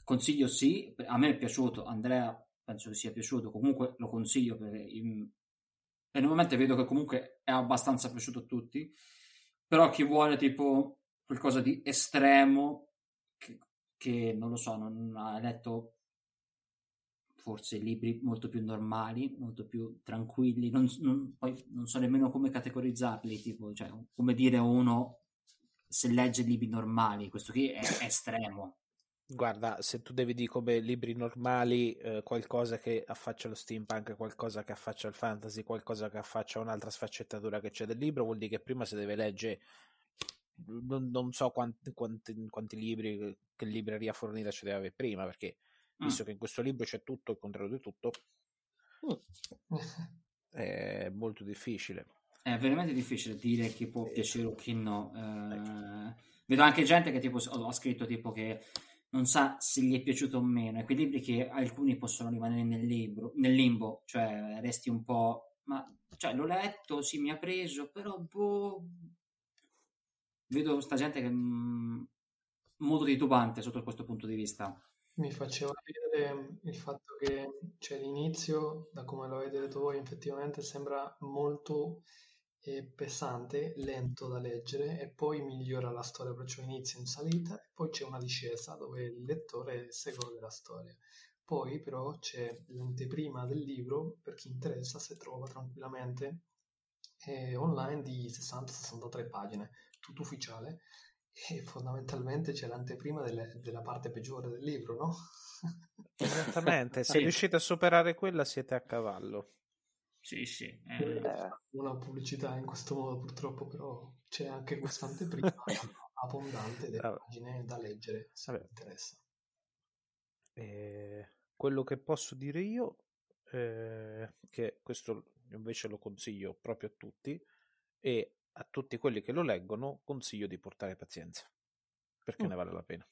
consiglio sì, a me è piaciuto, Andrea penso che sia piaciuto, comunque lo consiglio perché in- il momento vedo che comunque è abbastanza piaciuto a tutti, però chi vuole tipo qualcosa di estremo, che, che non lo so, non ha letto forse libri molto più normali, molto più tranquilli, non, non- poi non so nemmeno come categorizzarli, tipo, cioè, come dire uno se legge libri normali, questo qui è estremo. Guarda, se tu devi dire come libri normali, eh, qualcosa che affaccia lo steampunk, qualcosa che affaccia il fantasy, qualcosa che affaccia un'altra sfaccettatura che c'è del libro, vuol dire che prima si deve leggere non, non so quanti, quanti, quanti libri, che libreria fornita ci deve avere prima, perché Mm. visto che in questo libro c'è tutto il contrario di tutto, è molto difficile. È veramente difficile dire chi può Eh, piacere o chi no. ecco. Eh, vedo anche gente che tipo ha scritto tipo che non sa se gli è piaciuto o meno. E quei libri che alcuni possono rimanere nel, libro, nel limbo, cioè resti un po'. Ma cioè, l'ho letto, sì, mi ha preso, però boh. Vedo questa gente che è mm, molto titubante sotto questo punto di vista. Mi faceva vedere il fatto che cioè, l'inizio, da come lo avete detto voi, effettivamente sembra molto pesante, lento da leggere e poi migliora la storia, perciò inizia in salita e poi c'è una discesa dove il lettore segue della storia. Poi però c'è l'anteprima del libro, per chi interessa, se trova tranquillamente online di 60-63 pagine, tutto ufficiale, e fondamentalmente c'è l'anteprima delle- della parte peggiore del libro, no? Esattamente, se riuscite a superare quella siete a cavallo. Sì, sì. Eh. Una pubblicità in questo modo purtroppo, però c'è anche questa anteprima abbondante delle pagine da leggere se Vabbè. interessa. Eh, quello che posso dire io è che questo invece lo consiglio proprio a tutti e a tutti quelli che lo leggono consiglio di portare pazienza perché mm. ne vale la pena.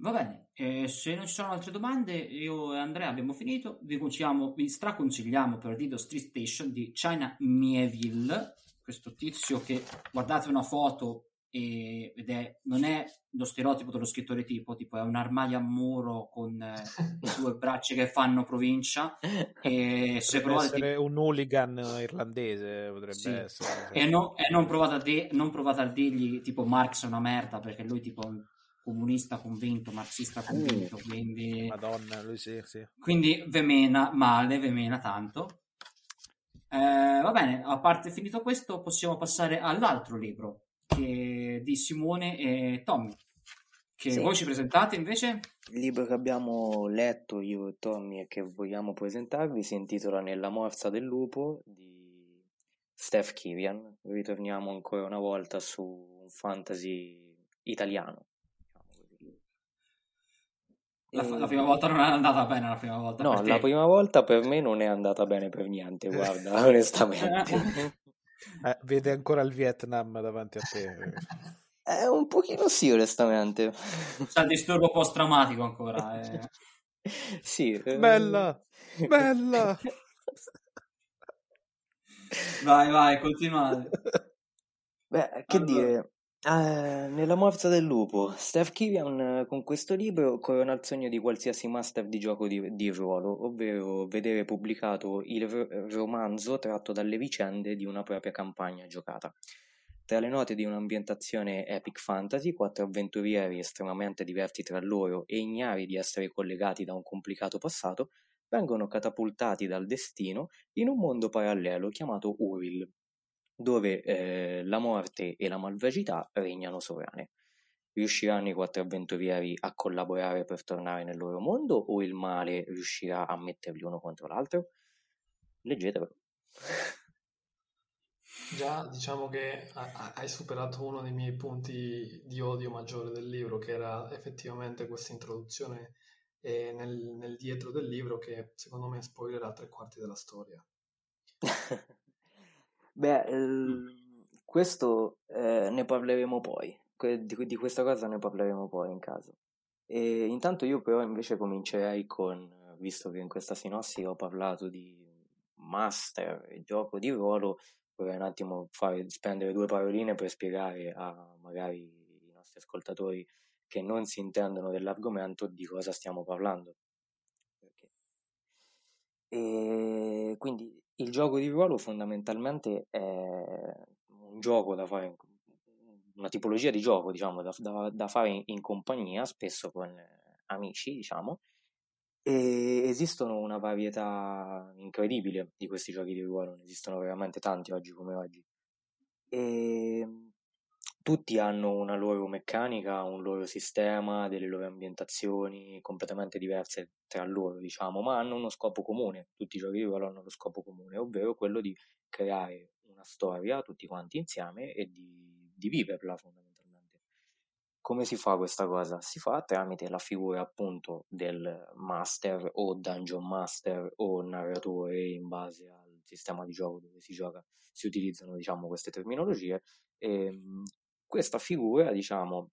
Va bene, eh, se non ci sono altre domande, io e Andrea abbiamo finito. Vi, consigliamo, vi straconsigliamo per Dido Street Station di China Mieville, questo tizio che guardate una foto e, ed è, non è lo stereotipo dello scrittore tipo, tipo è un armadio a muro con eh, due braccia che fanno provincia. E se provate essere tipo... un hooligan irlandese, potrebbe sì. essere. E, no, e non, provate a de- non provate a dirgli tipo Marx è una merda perché lui tipo comunista convinto, marxista convinto, uh, quindi... Madonna, lui sì, sì. Quindi vemena male, vemena tanto. Eh, va bene, a parte finito questo, possiamo passare all'altro libro che, di Simone e Tommy. Che sì. voi ci presentate invece? Il libro che abbiamo letto io e Tommy e che vogliamo presentarvi si intitola Nella morsa del lupo di Steph Kirian. Ritorniamo ancora una volta su un fantasy italiano. La, la, prima volta non è andata bene la prima volta. No, la prima volta per me non è andata bene per niente, guarda, onestamente. eh, vede ancora il Vietnam davanti a te. Eh, un pochino sì, onestamente. C'è il disturbo post-traumatico ancora. Eh. sì. Eh... Bella! Bella! vai, vai, continuate. Beh, che allora. dire, eh, nella morsa del lupo, Steph Kirian eh, con questo libro corona il sogno di qualsiasi master di gioco di, di ruolo, ovvero vedere pubblicato il romanzo tratto dalle vicende di una propria campagna giocata. Tra le note di un'ambientazione epic fantasy, quattro avventurieri estremamente diversi tra loro e ignari di essere collegati da un complicato passato, vengono catapultati dal destino in un mondo parallelo chiamato Uril, dove eh, la morte e la malvagità regnano sovrane. Riusciranno i quattro avventurieri a collaborare per tornare nel loro mondo o il male riuscirà a metterli uno contro l'altro? Leggetelo. Già diciamo che hai superato uno dei miei punti di odio maggiore del libro, che era effettivamente questa introduzione eh, nel, nel dietro del libro che secondo me spoilerà tre quarti della storia. Beh, il- questo eh, ne parleremo poi, Que- di, di questa cosa ne parleremo poi in caso. E intanto io però invece comincerei con, visto che in questa sinossi ho parlato di master e gioco di ruolo, vorrei un attimo fare, spendere due paroline per spiegare a magari i nostri ascoltatori che non si intendono dell'argomento di cosa stiamo parlando. Perché? E quindi il gioco di ruolo fondamentalmente è un gioco da fare, una tipologia di gioco, diciamo, da, da, da fare in, in, compagnia, spesso con amici, diciamo, e esistono una varietà incredibile di questi giochi di ruolo, ne esistono veramente tanti oggi come oggi. E tutti hanno una loro meccanica, un loro sistema, delle loro ambientazioni completamente diverse tra loro, diciamo, ma hanno uno scopo comune. Tutti i giochi di ruolo hanno lo scopo comune, ovvero quello di creare una storia tutti quanti insieme e di, di viverla fondamentalmente. Come si fa questa cosa? Si fa tramite la figura appunto del master o dungeon master o narratore in base al sistema di gioco dove si gioca, si utilizzano diciamo queste terminologie e ehm, questa figura, diciamo,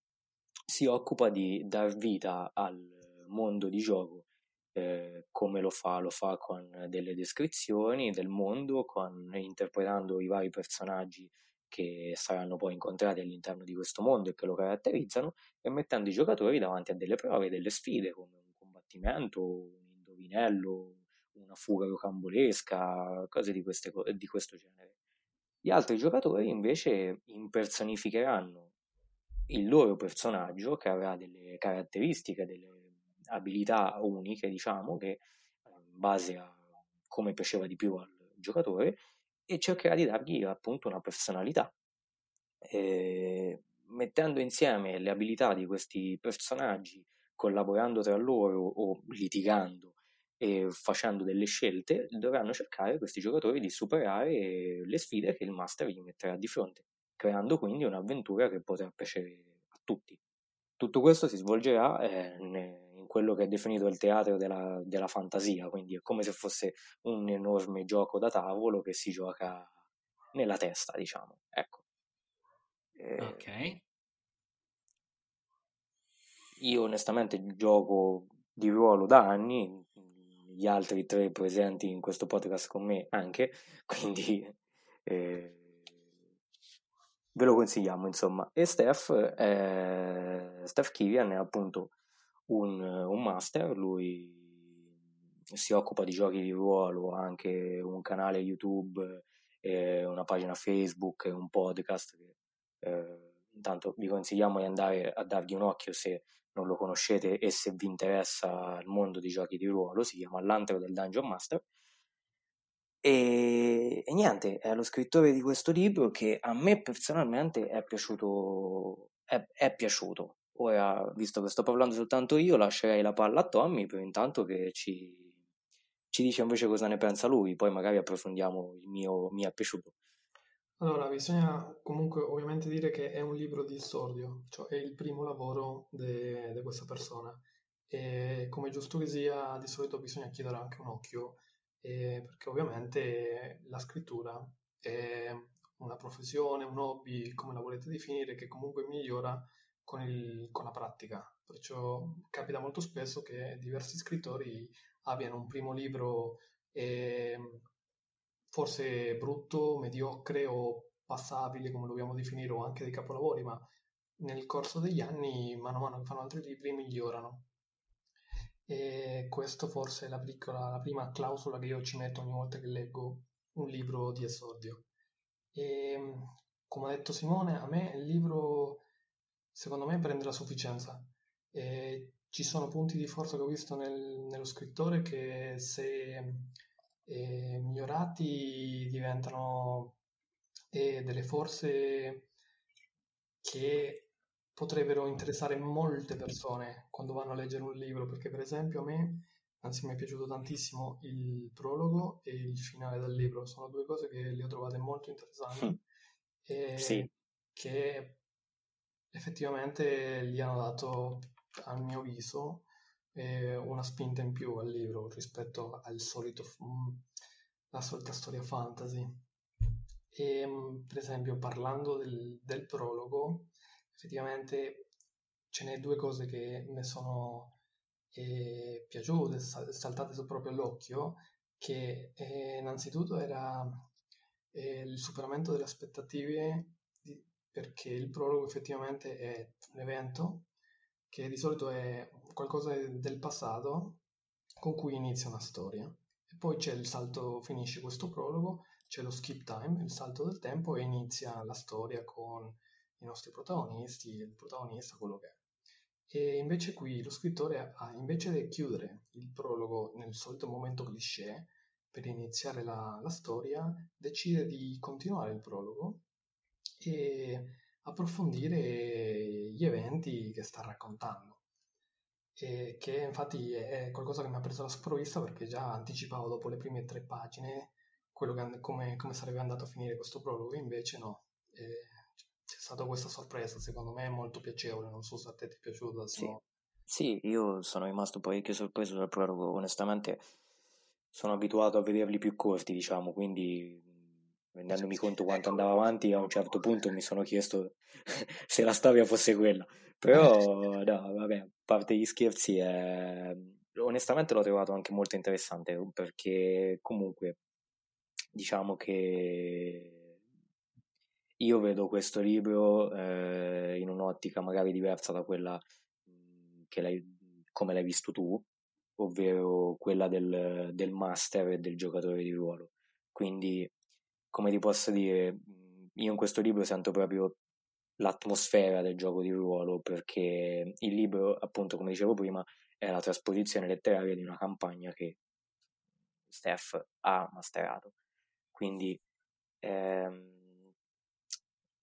si occupa di dar vita al mondo di gioco. Eh, come lo fa? Lo fa con delle descrizioni del mondo, con, interpretando i vari personaggi che saranno poi incontrati all'interno di questo mondo e che lo caratterizzano e mettendo i giocatori davanti a delle prove, delle sfide come un combattimento, un indovinello, una fuga rocambolesca, cose di, queste, di questo genere. Gli altri giocatori invece impersonificheranno il loro personaggio che avrà delle caratteristiche, delle abilità uniche, diciamo, che in base a come piaceva di più al giocatore e cercherà di dargli appunto una personalità. E mettendo insieme le abilità di questi personaggi, collaborando tra loro o litigando e facendo delle scelte dovranno cercare questi giocatori di superare le sfide che il master gli metterà di fronte, creando quindi un'avventura che potrà piacere a tutti. Tutto questo si svolgerà eh, in quello che è definito il teatro della, della, fantasia, quindi è come se fosse un enorme gioco da tavolo che si gioca nella testa, diciamo. Ecco. Eh, ok. Io onestamente gioco di ruolo da anni, gli altri tre presenti in questo podcast con me anche, quindi eh, ve lo consigliamo insomma. E Steph, è, Steph Kirian è appunto un, un master, lui si occupa di giochi di ruolo, ha anche un canale YouTube, eh, una pagina Facebook un podcast che eh, intanto vi consigliamo di andare a dargli un occhio se non lo conoscete e se vi interessa il mondo di giochi di ruolo, si chiama L'Antero del Dungeon Master e, e, niente, è lo scrittore di questo libro che a me personalmente è piaciuto. È, è piaciuto. Ora, visto che sto parlando soltanto io, lascerei la palla a Tommy per intanto che ci, ci dice invece cosa ne pensa lui, poi magari approfondiamo il mio mi è piaciuto. Allora, bisogna comunque ovviamente dire che è un libro di esordio, cioè è il primo lavoro di questa persona e come giusto che sia, di solito bisogna chiedere anche un occhio eh, perché ovviamente la scrittura è una professione, un hobby, come la volete definire, che comunque migliora con, il, con la pratica. Perciò capita molto spesso che diversi scrittori abbiano un primo libro eh, forse brutto, mediocre o passabile, come lo vogliamo definire, o anche dei capolavori, ma nel corso degli anni, mano a mano che fanno altri libri, migliorano. E questo forse è la, piccola, la prima clausola che io ci metto ogni volta che leggo un libro di esordio. E come ha detto Simone, a me il libro secondo me prende la sufficienza. E ci sono punti di forza che ho visto nel, nello scrittore che se eh, migliorati diventano eh, delle forze che potrebbero interessare molte persone quando vanno a leggere un libro, perché per esempio a me, anzi mi è piaciuto tantissimo il prologo e il finale del libro, sono due cose che le ho trovate molto interessanti mm. e sì. che effettivamente gli hanno dato, al mio viso, eh, una spinta in più al libro rispetto al solito, mm, solita storia fantasy. E, mm, per esempio, parlando del, del prologo, effettivamente ce n'è due cose che mi sono eh, piaciute, saltate proprio all'occhio, che eh, innanzitutto era eh, il superamento delle aspettative di, perché il prologo effettivamente è un evento che di solito è qualcosa del passato con cui inizia una storia e poi c'è il salto, finisce questo prologo, c'è lo skip time, il salto del tempo e inizia la storia con i nostri protagonisti, il protagonista, quello che è. E invece qui lo scrittore, invece di chiudere il prologo nel solito momento cliché per iniziare la, la storia, decide di continuare il prologo e approfondire gli eventi che sta raccontando. E che infatti è qualcosa che mi ha preso la sprovvista perché già anticipavo dopo le prime tre pagine quello che, come, come sarebbe andato a finire questo prologo, invece no. E c'è stata questa sorpresa, secondo me è molto piacevole, non so se a te ti è piaciuto. Sì. sì, io sono rimasto parecchio sorpreso dal prologo, onestamente sono abituato a vederli più corti, diciamo, quindi rendendomi conto quanto andava avanti, a un certo punto mi sono chiesto se la storia fosse quella. Però, no, vabbè, a parte gli scherzi, è... onestamente l'ho trovato anche molto interessante perché comunque diciamo che io vedo questo libro eh, in un'ottica magari diversa da quella che l'hai, come l'hai visto tu, ovvero quella del, del master e del giocatore di ruolo. Quindi, come ti posso dire, io in questo libro sento proprio l'atmosfera del gioco di ruolo perché il libro, appunto, come dicevo prima, è la trasposizione letteraria di una campagna che Steph ha masterato. Quindi ehm,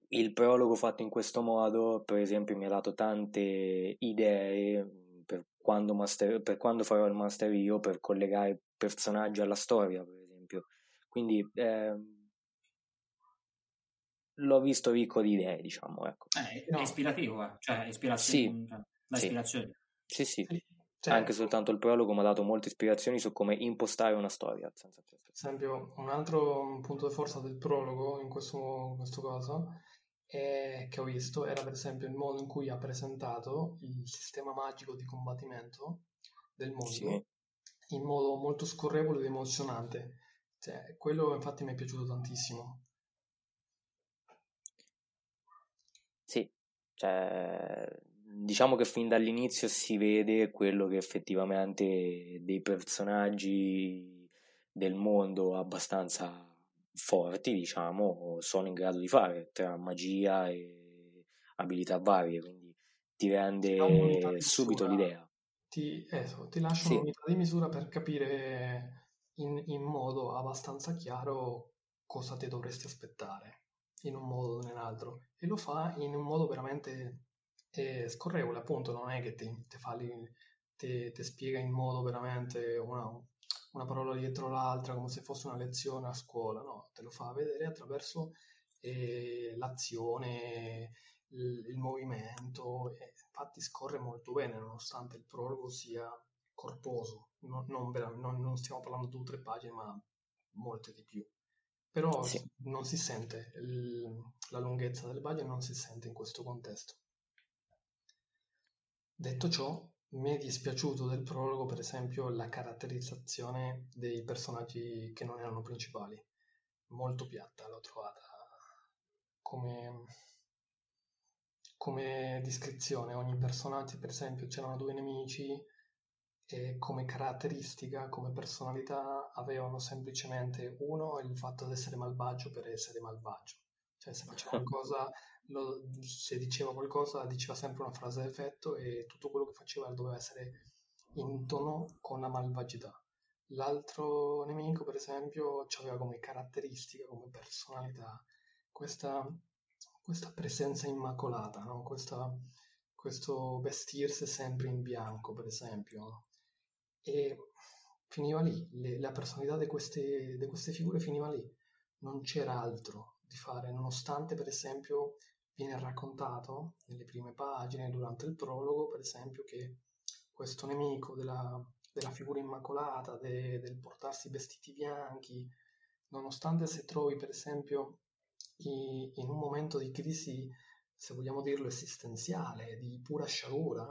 il prologo fatto in questo modo, per esempio, mi ha dato tante idee per quando, master, per quando farò il master io per collegare personaggi alla storia, per esempio. Quindi eh, l'ho visto ricco di idee, diciamo. Ecco. Eh, è ispirativo, eh. cioè ispirazione, sì. Ispirazione. Sì, sì. sì. Cioè, Anche soltanto il prologo mi ha dato molte ispirazioni su come impostare una storia. Senza per esempio, un altro punto di forza del prologo in questo, in questo caso è, che ho visto era per esempio il modo in cui ha presentato il sistema magico di combattimento del mondo sì. in modo molto scorrevole ed emozionante. Cioè, quello infatti mi è piaciuto tantissimo. Sì, cioè, diciamo che fin dall'inizio si vede quello che effettivamente dei personaggi del mondo abbastanza forti, diciamo, sono in grado di fare tra magia e abilità varie, quindi ti rende subito l'idea. Ti, eh, ti lascia sì. un'unità di misura per capire in, in modo abbastanza chiaro cosa ti dovresti aspettare in un modo o nell'altro e lo fa in un modo veramente eh, scorrevole, appunto, non è che ti, ti, fa ti, ti spiega in modo veramente una, una, parola dietro l'altra come se fosse una lezione a scuola, no, te lo fa vedere attraverso eh, l'azione, il, il movimento, infatti scorre molto bene nonostante il prologo sia corposo, non, non, non, non stiamo parlando di due o tre pagine ma molte di più però sì. non si sente il, la lunghezza del budget non si sente in questo contesto. Detto ciò mi è dispiaciuto del prologo per esempio la caratterizzazione dei personaggi che non erano principali. Molto piatta l'ho trovata come come descrizione. Ogni personaggio per esempio c'erano due nemici e come caratteristica, come personalità avevano semplicemente uno il fatto di essere malvagio per essere malvagio. Cioè se faceva qualcosa, lo, se diceva qualcosa, diceva sempre una frase d'effetto e tutto quello che faceva doveva essere in tono con la malvagità. L'altro nemico, per esempio, aveva come caratteristica, come personalità, questa, questa presenza immacolata, no? questa, questo vestirsi sempre in bianco, per esempio. E finiva lì, le, la personalità di queste, queste figure finiva lì, non c'era altro di fare, nonostante per esempio viene raccontato nelle prime pagine, durante il prologo, per esempio, che questo nemico della, della figura immacolata, de, del portarsi vestiti bianchi, nonostante se trovi per esempio i, in un momento di crisi, se vogliamo dirlo, esistenziale, di pura sciagura,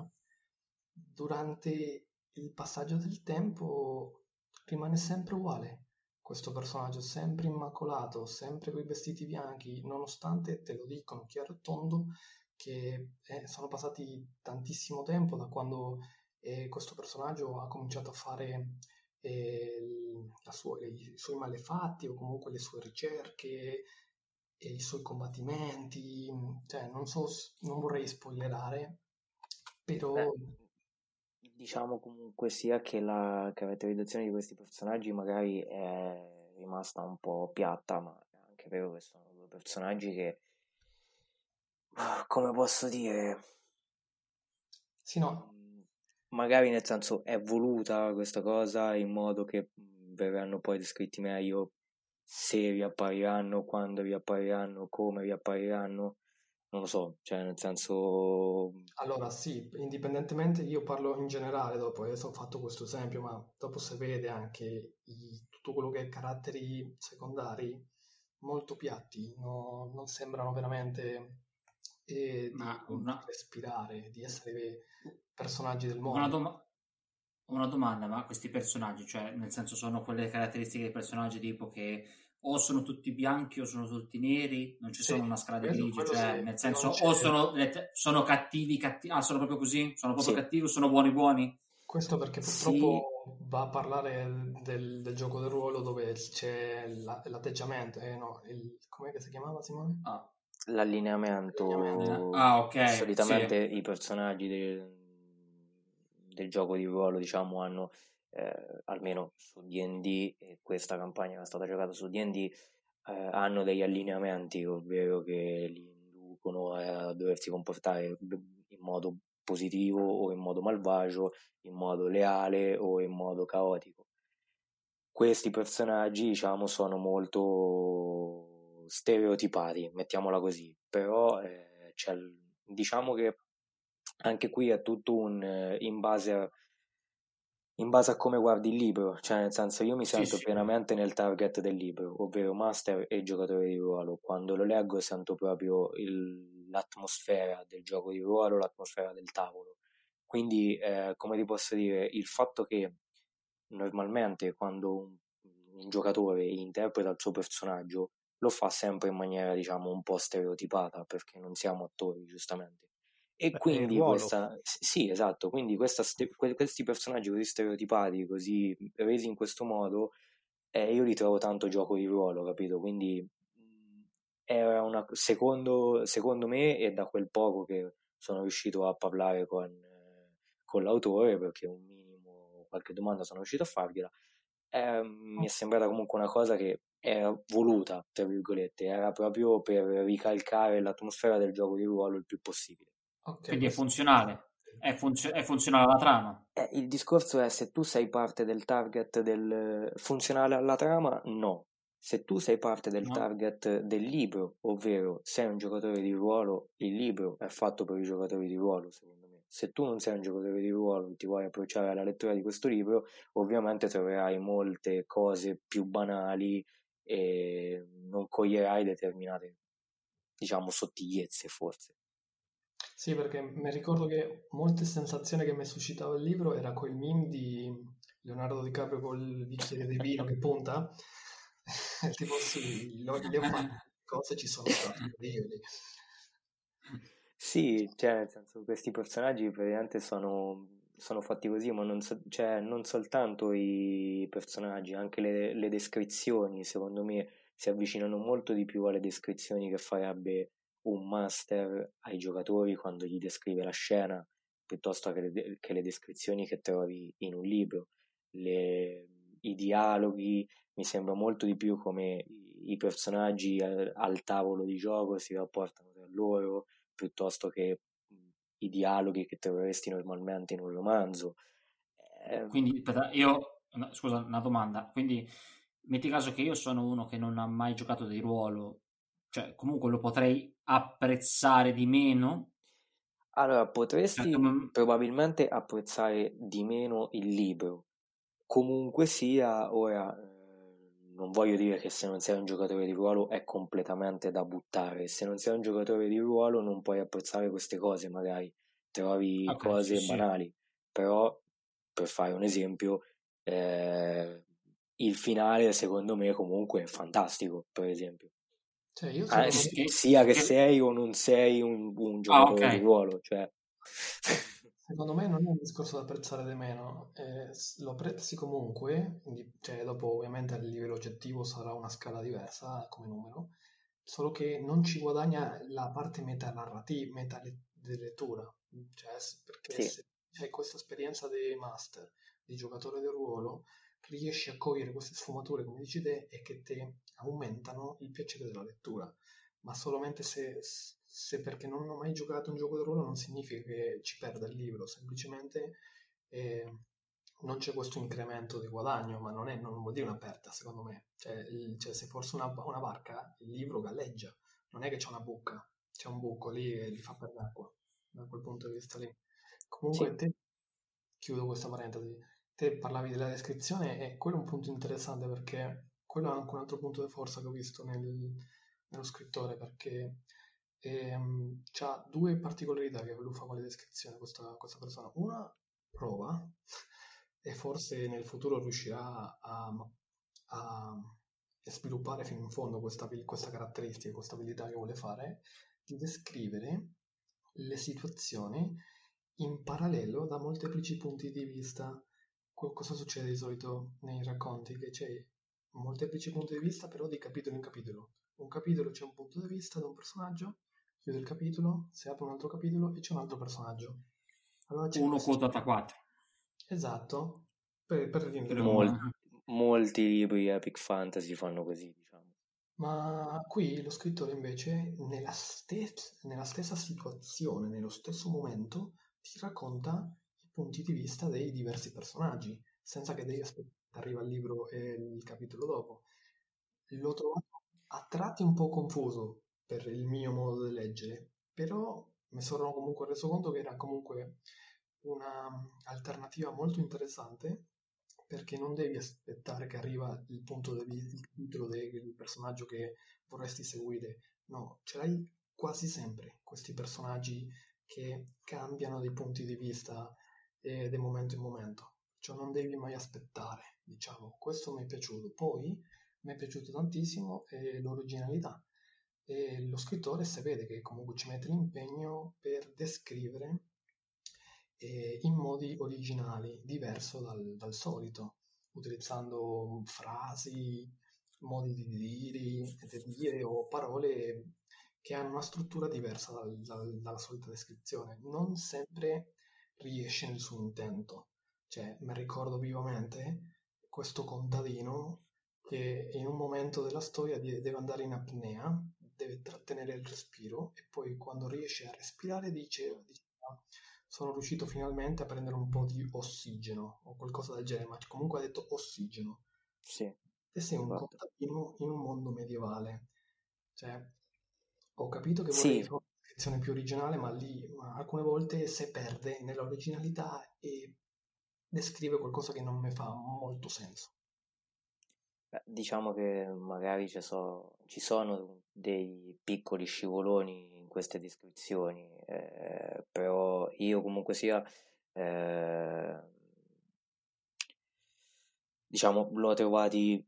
durante il passaggio del tempo rimane sempre uguale. Questo personaggio sempre immacolato, sempre con i vestiti bianchi, nonostante te lo dicono chiaro e tondo che eh, sono passati tantissimo tempo da quando eh, questo personaggio ha cominciato a fare eh, sua, i suoi malefatti o comunque le sue ricerche i suoi combattimenti. Cioè, non so, non vorrei spoilerare, però... Beh diciamo comunque sia che la caratterizzazione di questi personaggi magari è rimasta un po' piatta, ma è anche vero che sono due personaggi che, come posso dire, sì, no. Mm, magari nel senso è voluta questa cosa in modo che mm, verranno poi descritti meglio se riappariranno, quando riappariranno, come riappariranno non lo so, cioè nel senso... Allora sì, indipendentemente, io parlo in generale dopo, adesso ho fatto questo esempio, ma dopo si vede anche i, tutto quello che è caratteri secondari molto piatti, no, non sembrano veramente eh, di una... respirare, di essere personaggi del mondo. Una, dom- una domanda, ma questi personaggi, cioè nel senso sono quelle caratteristiche dei personaggi tipo che o sono tutti bianchi o sono tutti neri, non ci sì, sono una scala di grigi, cioè sì, nel senso o sono, sono, cattivi, cattivi, ah sono proprio così, sono proprio sì. cattivi o sono buoni buoni? Questo perché purtroppo va a parlare del, del, gioco del ruolo dove c'è la, l'atteggiamento, eh, no, il, com'è che si chiamava Simone? Ah. L'allineamento. L'allineamento. Ah, ok. Solitamente i personaggi del, del gioco di ruolo, diciamo, hanno eh, almeno su DD, questa campagna è stata giocata su DD, eh, hanno degli allineamenti, ovvero che li inducono a doversi comportare in modo positivo o in modo malvagio, in modo leale o in modo caotico. Questi personaggi, diciamo, sono molto stereotipati, mettiamola così, però eh, diciamo che anche qui è tutto un eh, in base a in base a come guardi il libro, cioè nel senso io mi sento sì, sì. pienamente nel target del libro, ovvero master e giocatore di ruolo. Quando lo leggo sento proprio il, l'atmosfera del gioco di ruolo, l'atmosfera del tavolo. Quindi, eh, come ti posso dire, il fatto che normalmente quando un, un giocatore interpreta il suo personaggio lo fa sempre in maniera, diciamo, un po' stereotipata, perché non siamo attori, giustamente. E Beh, quindi questa, sì, esatto, quindi questa, questi personaggi così stereotipati, così resi in questo modo, eh, io li trovo tanto gioco di ruolo, capito? Quindi era una, secondo, secondo me, e da quel poco che sono riuscito a parlare con, con l'autore, perché un minimo qualche domanda sono riuscito a fargliela, eh, mi è sembrata comunque una cosa che era voluta, tra virgolette, era proprio per ricalcare l'atmosfera del gioco di ruolo il più possibile. Okay, Quindi è funzionale. È, funzio- è, funzionale alla trama. Eh, il discorso è se tu sei parte del target del funzionale alla trama, no. Se tu sei parte del no. target del libro, ovvero sei un giocatore di ruolo, il libro è fatto per i giocatori di ruolo, secondo me. Se tu non sei un giocatore di ruolo e ti vuoi approcciare alla lettura di questo libro, ovviamente troverai molte cose più banali e non coglierai determinate, diciamo, sottigliezze forse. Sì, perché mi ricordo che molte sensazioni che mi suscitava il libro era quel meme di Leonardo DiCaprio col bicchiere di vino che punta. tipo sì, le ho fatte cose ci sono stati periodi. Sì, cioè nel senso questi personaggi praticamente sono, sono fatti così, ma non, so, cioè, non soltanto i personaggi, anche le, le descrizioni secondo me si avvicinano molto di più alle descrizioni che farebbe un master ai giocatori quando gli descrive la scena piuttosto che le, che le descrizioni che trovi in un libro. Le, I dialoghi mi sembra molto di più come i personaggi al, al, tavolo di gioco si rapportano tra loro piuttosto che i dialoghi che troveresti normalmente in un romanzo. Eh, quindi io, scusa, una domanda, quindi metti caso che io sono uno che non ha mai giocato di ruolo cioè comunque lo potrei apprezzare di meno. Allora, potresti cioè, probabilmente apprezzare di meno il libro. Comunque sia, ora eh, non voglio dire che se non sei un giocatore di ruolo è completamente da buttare. Se non sei un giocatore di ruolo non puoi apprezzare queste cose, magari trovi okay, cose sì, banali. Però, per fare un esempio, eh, il finale secondo me comunque è fantastico, per esempio. Cioè, io ah, che, sia che, che, sei o non sei un, un ah, giocatore ah, okay. di ruolo. Cioè. Secondo me non è un discorso da apprezzare di meno, eh, lo apprezzi comunque, quindi, cioè, dopo ovviamente a livello oggettivo sarà una scala diversa come numero, solo che non ci guadagna la parte metanarrativa, meta di lettura, cioè, perché sì. se hai questa esperienza di master, di giocatore di ruolo, riesci a cogliere queste sfumature, come dici te, e che ti aumentano il piacere della lettura. Ma solamente se, se perché non ho mai giocato un gioco di ruolo non significa che ci perda il libro, semplicemente eh, non c'è questo incremento di guadagno, ma non, è, non vuol dire una perdita, secondo me. Cioè, il, cioè, se fosse una, una, barca, il libro galleggia, non è che c'è una buca, c'è un buco lì e gli fa perdere acqua, da quel punto di vista lì. Comunque, sì. te, chiudo questa parentesi te parlavi della descrizione e quello è un punto interessante perché quello è anche un altro punto di forza che ho visto nel, nello scrittore perché ehm, ha due particolarità che lui fa con le descrizioni questa, questa persona. Una prova e forse nel futuro riuscirà a, a, sviluppare fino in fondo questa, questa caratteristica, questa abilità che vuole fare, di descrivere le situazioni in parallelo da molteplici punti di vista cosa succede di solito nei racconti? Che c'è molteplici punti di vista, però di capitolo in capitolo. Un capitolo c'è un punto di vista da un personaggio, chiude il capitolo, si apre un altro capitolo e c'è un altro personaggio. Allora c'è Uno questo... quotata 4. Esatto, per, per rendere Mol- molti libri epic fantasy fanno così, diciamo. Ma qui lo scrittore invece, nella, stes- nella stessa situazione, nello stesso momento, ti racconta i punti di vista dei diversi personaggi, senza che devi aspettare arriva il libro e il capitolo dopo. L'ho trovato a tratti un po' confuso per il mio modo di leggere, però mi sono comunque reso conto che era comunque un'alternativa molto interessante perché non devi aspettare che arriva il punto del il titolo del personaggio che vorresti seguire. No, ce l'hai quasi sempre questi personaggi che cambiano dei punti di vista eh, di momento in momento. Cioè non devi mai aspettare, diciamo. Questo mi è piaciuto. Poi mi è piaciuto tantissimo eh, l'originalità. E lo scrittore si vede che comunque ci mette l'impegno per descrivere eh, in modi originali, diverso dal, dal, solito, utilizzando frasi, modi di dire, di dire o parole che hanno una struttura diversa dal, dal, dalla solita descrizione. Non sempre riesce nel suo intento. Cioè, mi ricordo vivamente questo contadino che in un momento della storia deve andare in apnea, deve trattenere il respiro e poi quando riesce a respirare dice, dice sono riuscito finalmente a prendere un po' di ossigeno o qualcosa del genere, ma comunque ha detto ossigeno. Sì. E sei un esatto. contadino in un mondo medievale. Cioè, ho capito che volevi sì. fare una descrizione più originale, ma lì ma alcune volte si perde nell'originalità e descrive qualcosa che non mi fa molto senso. Beh, diciamo che magari ci, so, ci sono dei piccoli scivoloni in queste descrizioni, eh, però io comunque sia, eh, diciamo, l'ho trovati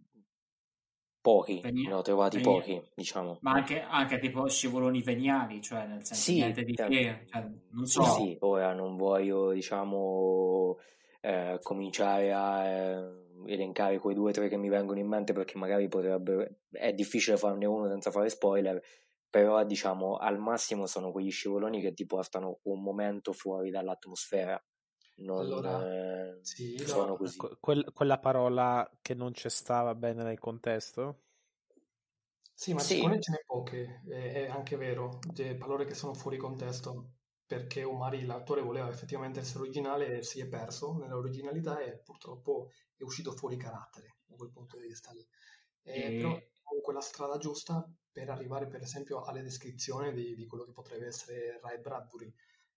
pochi, Venia- l'ho trovati venia- pochi, diciamo. Ma anche, anche, tipo scivoloni veniali, cioè nel senso sì, niente di che, cioè, non so. Sì, ora non voglio, diciamo, eh, cominciare a eh, elencare quei due o tre che mi vengono in mente perché magari potrebbe, è difficile farne uno senza fare spoiler, però diciamo al massimo sono quegli scivoloni che ti portano un momento fuori dall'atmosfera. Non allora, eh, sì, sono no. così. Que- quella parola che non c'è stava bene nel contesto? Sì, ma sì. me ce n'è poche, è, è anche vero, cioè, parole che sono fuori contesto, perché Omari, l'attore, voleva effettivamente essere originale e si è perso nell'originalità e purtroppo è uscito fuori carattere da quel punto di vista lì. Eh, e... Però comunque la strada giusta per arrivare per esempio alle descrizioni di, di quello che potrebbe essere Ray Bradbury,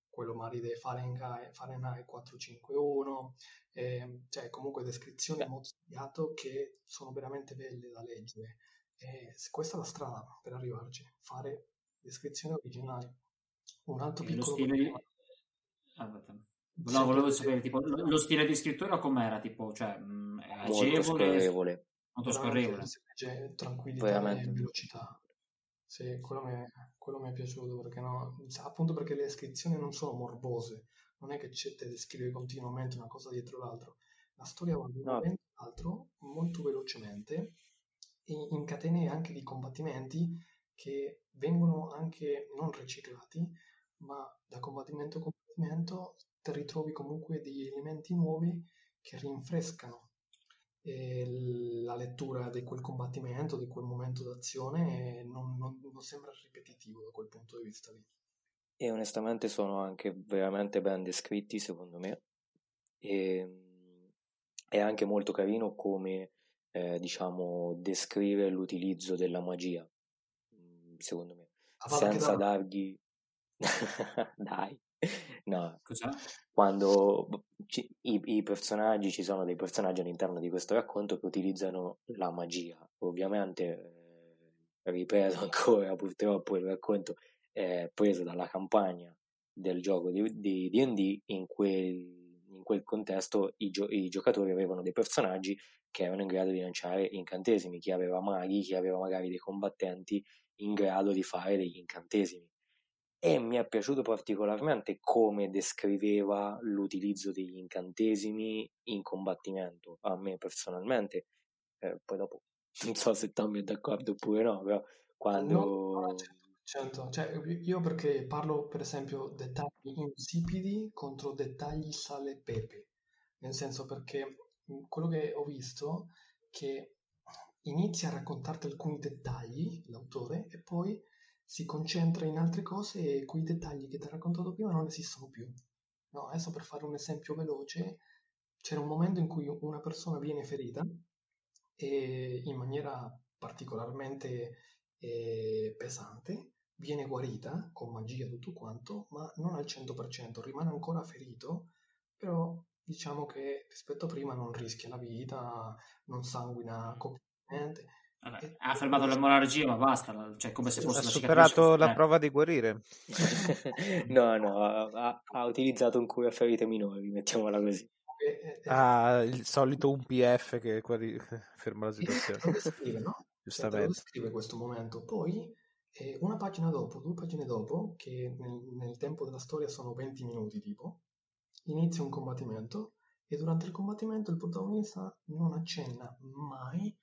quello magari di Fahrenheit, Fahrenheit 451, eh, cioè comunque descrizioni in modo studiato che sono veramente belle da leggere. E questa è la strada per arrivarci, fare descrizioni originali. Un altro piccolo stile di... ah, No, volevo sapere, tipo, lo stile di scrittura com'era, tipo, cioè, mh, è agevole? Molto scorrevole. Molto scorrevole. Tranquillità Veramente. e velocità. Sì, quello mi, è, quello mi è piaciuto, perché no, appunto perché le descrizioni non sono morbose, non è che c'è te descrive continuamente una cosa dietro l'altra. La storia va momento all'altro molto velocemente e in catene anche di combattimenti che vengono anche non riciclati, ma da combattimento a combattimento ti ritrovi comunque degli elementi nuovi che rinfrescano eh, la lettura di quel combattimento, di quel momento d'azione non, non, non sembra ripetitivo da quel punto di vista lì. E onestamente sono anche veramente ben descritti secondo me e ehm, è anche molto carino come eh, diciamo descrive l'utilizzo della magia secondo me ah, senza dargli dai No, Cos'è? quando ci, i, i, personaggi, ci sono dei personaggi all'interno di questo racconto che utilizzano la magia. Ovviamente, eh, ripeto ancora, purtroppo il racconto è preso dalla campagna del gioco di D&D, in quel, in quel contesto i, gio, i giocatori avevano dei personaggi che erano in grado di lanciare incantesimi, chi aveva maghi, chi aveva magari dei combattenti in grado di fare degli incantesimi. E mi è piaciuto particolarmente come descriveva l'utilizzo degli incantesimi in combattimento, a me personalmente, eh, poi dopo non so se Tommy è d'accordo oppure no, però quando... No, certo, cioè, io perché parlo per esempio dettagli insipidi contro dettagli sale e pepe, nel senso perché quello che ho visto che inizia a raccontarti alcuni dettagli l'autore e poi si concentra in altre cose e quei dettagli che ti ho raccontato prima non esistono più. No, adesso per fare un esempio veloce, c'era un momento in cui una persona viene ferita e in maniera particolarmente eh, pesante, viene guarita con magia tutto quanto, ma non al 100%, rimane ancora ferito, però diciamo che rispetto a prima non rischia la vita, non sanguina completamente. Vabbè, ha fermato l'emorragia, ma basta, cioè come se fosse ha superato la eh. prova di guarire. no, no, ha, ha, utilizzato un cura ferite minori, mettiamola così. Ah, il solito un PF che guari... ferma la situazione. Lo descrive, no? Giustamente. Lo descrive questo momento. Poi, eh, una pagina dopo, due pagine dopo, che nel, nel tempo della storia sono 20 minuti tipo, inizia un combattimento e durante il combattimento il protagonista non accenna mai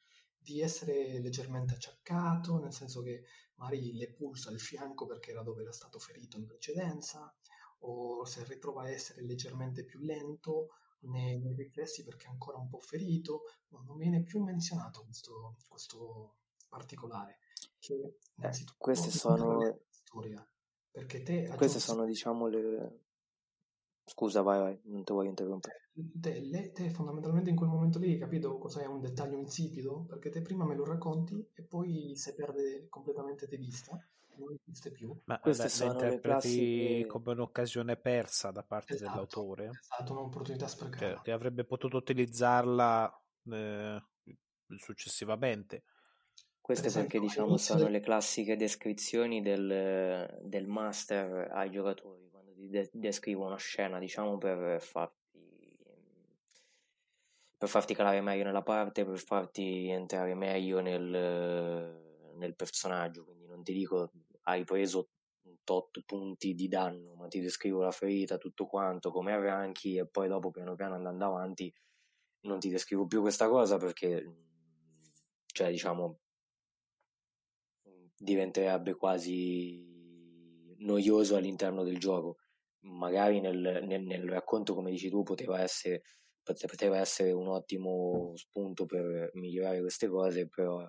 di essere leggermente acciaccato, nel senso che magari le pulsa il fianco perché era dove era stato ferito in precedenza, o se ritrova a essere leggermente più lento nei, nei riflessi perché è ancora un po' ferito, no, non viene più menzionato questo, questo particolare. Che, eh, queste sono... Storia, perché te queste sono, diciamo, le, Scusa, vai, vai, non ti voglio interrompere. Te, te fondamentalmente in quel momento lì hai capito cos'è un dettaglio insipido? Perché te prima me lo racconti e poi se perde completamente di vista non esiste più. Ma queste sono interpreti classiche... come un'occasione persa da parte esatto, dell'autore? Esatto, un'opportunità sprecata. Che, che avrebbe potuto utilizzarla eh, successivamente. Queste perché diciamo sono le classiche descrizioni del, del master ai giocatori de- descrivo una scena, diciamo, per farti, per farti calare meglio nella parte, per farti entrare meglio nel, nel personaggio. Quindi non ti dico hai preso tot punti di danno, ma ti descrivo la ferita, tutto quanto, come arranchi e poi dopo piano piano andando avanti non ti descrivo più questa cosa perché cioè diciamo diventerebbe quasi noioso all'interno del gioco magari nel, nel, nel, racconto, come dici tu, poteva essere, poteva essere un ottimo spunto per migliorare queste cose, però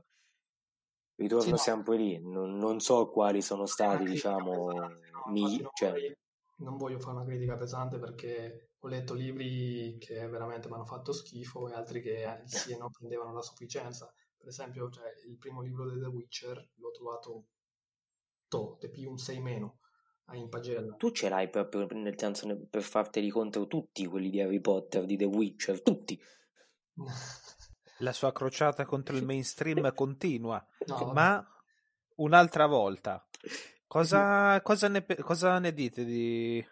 ritorno sì, no. sempre lì. Non, non, so quali sono stati, diciamo, no, migli- non, cioè... voglio, non voglio fare una critica pesante perché ho letto libri che veramente mi hanno fatto schifo e altri che sì non prendevano la sufficienza. Per esempio, cioè, il primo libro di The Witcher l'ho trovato to, te più un 6 meno in pagella. Tu ce l'hai proprio nel senso per farteli contro tutti quelli di Harry Potter, di The Witcher, tutti. La sua crociata contro il mainstream continua, no, ma un'altra volta. Cosa, cosa, ne, cosa ne dite di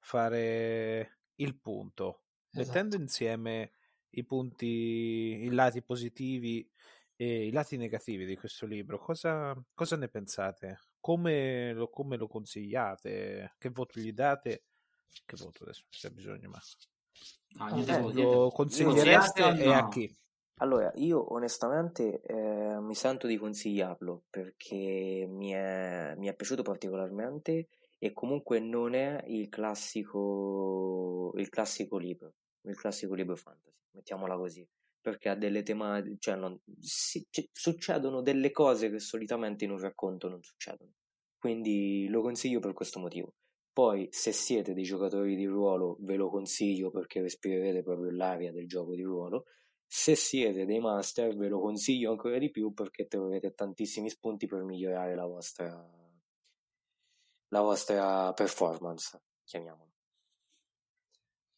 fare il punto? Esatto. Mettendo insieme i punti, i lati positivi e i lati negativi di questo libro, cosa, cosa ne pensate? Come lo, come lo, consigliate? Che voto gli date? Che voto adesso c'è bisogno, ma ah, eh, lo consigliereste e a chi? Allora, io onestamente eh, mi sento di consigliarlo perché mi è, mi è piaciuto particolarmente e comunque non è il classico, il classico libro, il classico libro fantasy, mettiamola così perché ha delle tematiche, cioè non, si, c- succedono delle cose che solitamente in un racconto non succedono. Quindi lo consiglio per questo motivo. Poi, se siete dei giocatori di ruolo, ve lo consiglio perché respirerete proprio l'aria del gioco di ruolo. Se siete dei master, ve lo consiglio ancora di più perché troverete tantissimi spunti per migliorare la vostra, la vostra performance, chiamiamola.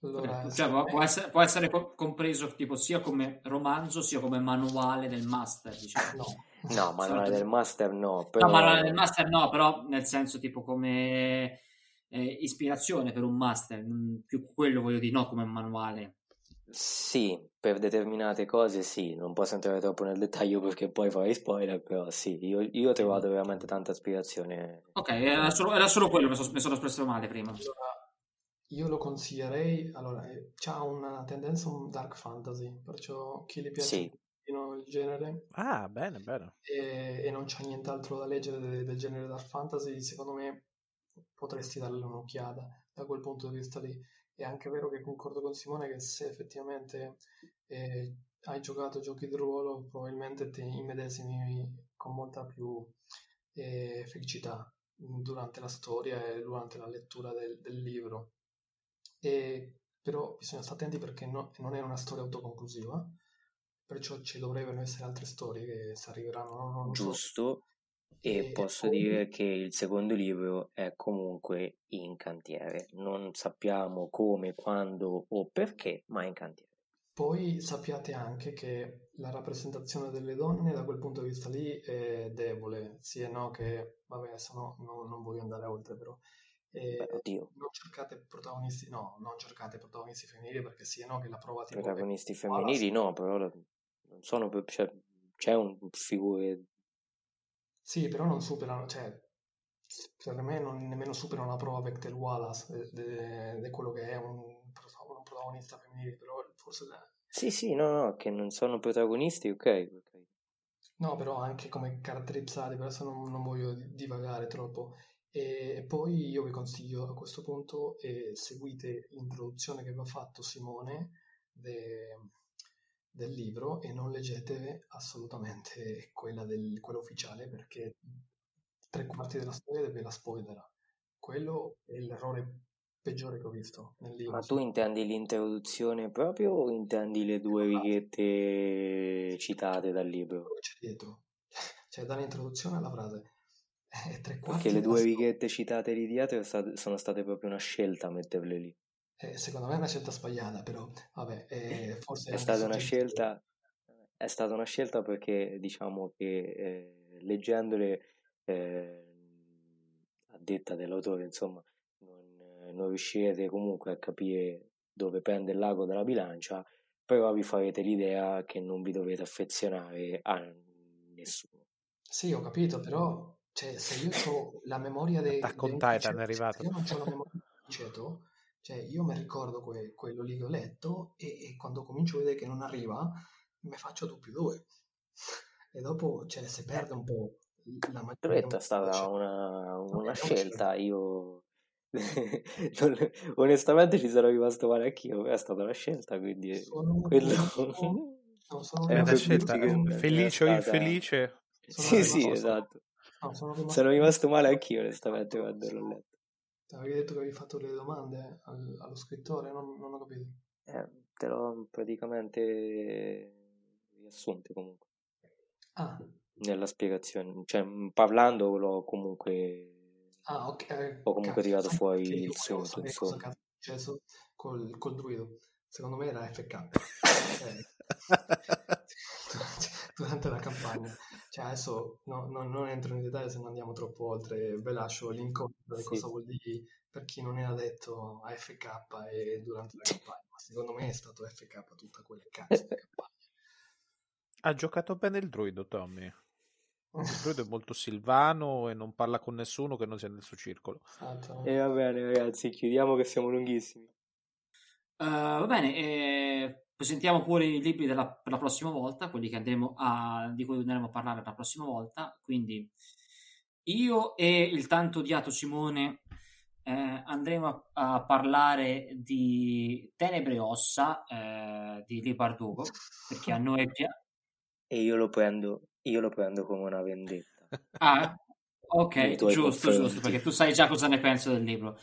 Allora, cioè, può, può, essere, può, essere, compreso tipo sia come romanzo sia come manuale del master diciamo. no, no manuale del master no però... no manuale del master no però nel senso tipo come eh, ispirazione per un master più quello voglio dire no come manuale. Sì per determinate cose sì non posso entrare troppo nel dettaglio perché poi farei spoiler però sì io, io ho trovato veramente tanta ispirazione. Ok era solo, era solo quello mi sono, mi sono espresso male prima. Allora io lo consiglierei, allora, eh, ha una tendenza un dark fantasy, perciò chi le piace sì. il genere ah, bene, bene. E, e non c'è nient'altro da leggere del, del, genere dark fantasy, secondo me potresti darle un'occhiata da quel punto di vista lì. È anche vero che concordo con Simone che se effettivamente eh, hai giocato giochi di ruolo, probabilmente ti immedesimi con molta più eh, felicità durante la storia e durante la lettura del, del libro e, però bisogna stare attenti perché no, non è una storia autoconclusiva, perciò ci dovrebbero essere altre storie che si arriveranno. Non, non so. Giusto. E E posso poi- dire che il secondo libro è comunque in cantiere. Non sappiamo come, quando o perché, ma è in cantiere. Poi sappiate anche che la rappresentazione delle donne da quel punto di vista lì è debole, sì e no che, vabbè, adesso no, no- non voglio andare oltre però, Beh, oddio, non cercate protagonisti, no, non cercate protagonisti femminili perché sì e no che la prova tipo protagonisti che- femminili no, però non sono cioè, c'è un figure Sì, però non superano, cioè, per me non nemmeno superano la prova Bechtel Wallace di quello che è un, un protagonista femminile, però forse Sì, sì, no, no, che non sono protagonisti, ok, ok. No, però anche come caratterizzati, adesso non, non voglio di- divagare troppo. E, poi io vi consiglio a questo punto, eh, seguite l'introduzione che vi ha fatto Simone de- del libro e non leggete assolutamente quella, del, quella ufficiale perché tre quarti della storia ve la spoilerà. Quello è l'errore peggiore che ho visto nel libro. Ma tu intendi l'introduzione proprio o intendi le due righette citate dal libro? C'è dietro, cioè dall'introduzione alla frase. Eh, tre Perché le due righette citate lì dietro sono state proprio una scelta metterle lì. Eh, secondo me è una scelta sbagliata, però vabbè, eh, forse È stata una scelta, è stata una scelta perché diciamo che eh, leggendole eh, a detta dell'autore, insomma, non, non riuscirete comunque a capire dove prende il lago dalla bilancia, però vi farete l'idea che non vi dovete affezionare a nessuno. Sì, ho capito, però cioè, se io ho la memoria dei, Attack on Titan è arrivato. se io non ho la memoria dei Criceto, cioè io mi ricordo que- quello lì che ho letto e, e quando comincio a vedere che non arriva, mi faccio due più due. E dopo, cioè, si perde un po' la detto, è stata Cioè, una, una è scelta, io non- onestamente ci sono rimasto male anch'io, è stata una scelta, quindi Sono quello... rimasto- no, sono È una scelta felice o infelice. sono Sì, sì, esatto. No, sono rimasto- Sono rimasto male anch'io, onestamente, quando l'ho letto. Avevi detto che avevi fatto delle domande al- allo scrittore, non, non ho capito. Eh, te l'ho praticamente riassunte comunque Ah, nella spiegazione, cioè mh, parlando l'ho comunque ah, ok. eh, Ho comunque tirato fuori io il sapere cosa cazzo è successo col, col druido. Secondo me era FK. Eh, durante la campagna. Cioè, adesso no- no- non entro in dettaglio se non andiamo troppo oltre, ve lascio l'incontro di Sì. cosa vuol dire per chi non era detto a FK e durante la campagna. Ma secondo me è stato FK tutta quella cazzo di campagna. Ha giocato bene il druido, Tommy. Il druido è molto silvano e non parla con nessuno che non sia nel suo circolo. Esatto. E va bene ragazzi, chiudiamo che siamo lunghissimi. Eh, va bene, eh, presentiamo pure i libri della- per la prossima volta, quelli che andremo a, di cui andremo a parlare la prossima volta. Quindi io e il tanto odiato Simone eh, andremo a, a parlare di Tenebre e Ossa eh, di Lee Bardugo, perché a noi piace. E io lo prendo, io lo prendo come una vendetta. Ah, ok, giusto, confronti. giusto, perché tu sai già cosa ne penso del libro.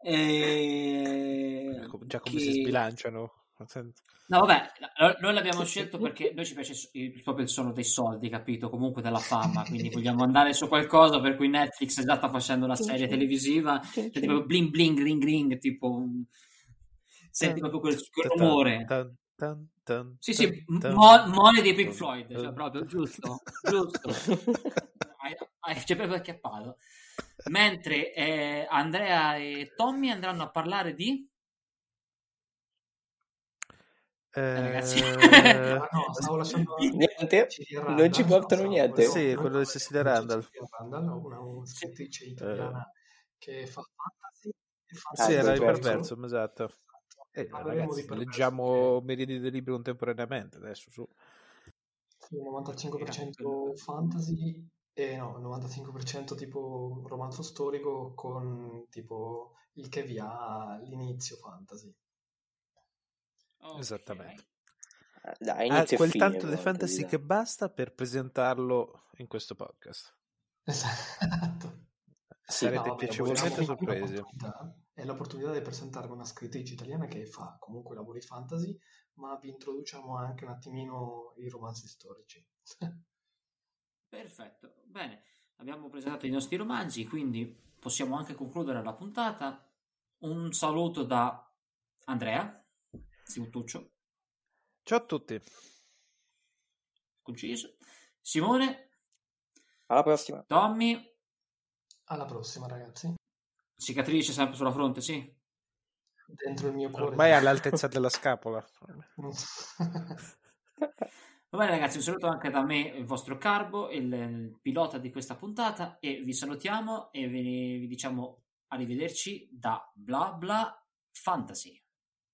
E... Ecco, Già come che- si sbilanciano. No, vabbè, no- noi l'abbiamo scelto perché noi ci piace proprio il suono dei soldi, capito? Comunque della fama, quindi vogliamo andare su qualcosa per cui Netflix già sta facendo una serie televisiva, cioè tipo bling bling ring ring, tipo senti proprio quel, quel rumore. Sì, sì, mo- mole dei Pink Floyd, cioè proprio giusto, giusto. Hai- C'è proprio acchiappato. Mentre eh, Andrea e Tommy andranno a parlare di... Eh, ragazzi. Ah, no, stavo lasciando Niente, non ci portano niente. volevo- Sì, quello di Cecilia Randall. Randall, una, una scrittrice italiana che fa fantasy e fa sì, Ah, era il Perverso. perverso, esatto. Eh, ragazzi, leggiamo milioni di libri contemporaneamente adesso su. Sì, 95% fantasy e no, 95% tipo romanzo storico con tipo il che vi ha l'inizio fantasy. Ok. Esattamente. Dai, Ha inizio quel fine, tanto di fantasy che basta per presentarlo in questo podcast. Esatto. Sì. Sarete No, piacevolmente vogliamo- sorpresi. È l'opportunità, è l'opportunità di presentarvi una scrittrice italiana che fa comunque lavori fantasy, ma vi introduciamo anche un attimino i romanzi storici. Perfetto, bene, abbiamo presentato i nostri romanzi, quindi possiamo anche concludere la puntata. Un saluto da Andrea, Simutuccio, Ciao a tutti. conciso, Simone, Alla prossima. Tommy, Alla prossima, ragazzi. cicatrice sempre sulla fronte, sì? Dentro il mio cuore. Ormai è all'altezza della scapola. Va bene ragazzi, un saluto anche da me, il vostro Carbo, il, il pilota di questa puntata e vi salutiamo e vi, vi diciamo arrivederci da Bla Bla Fantasy.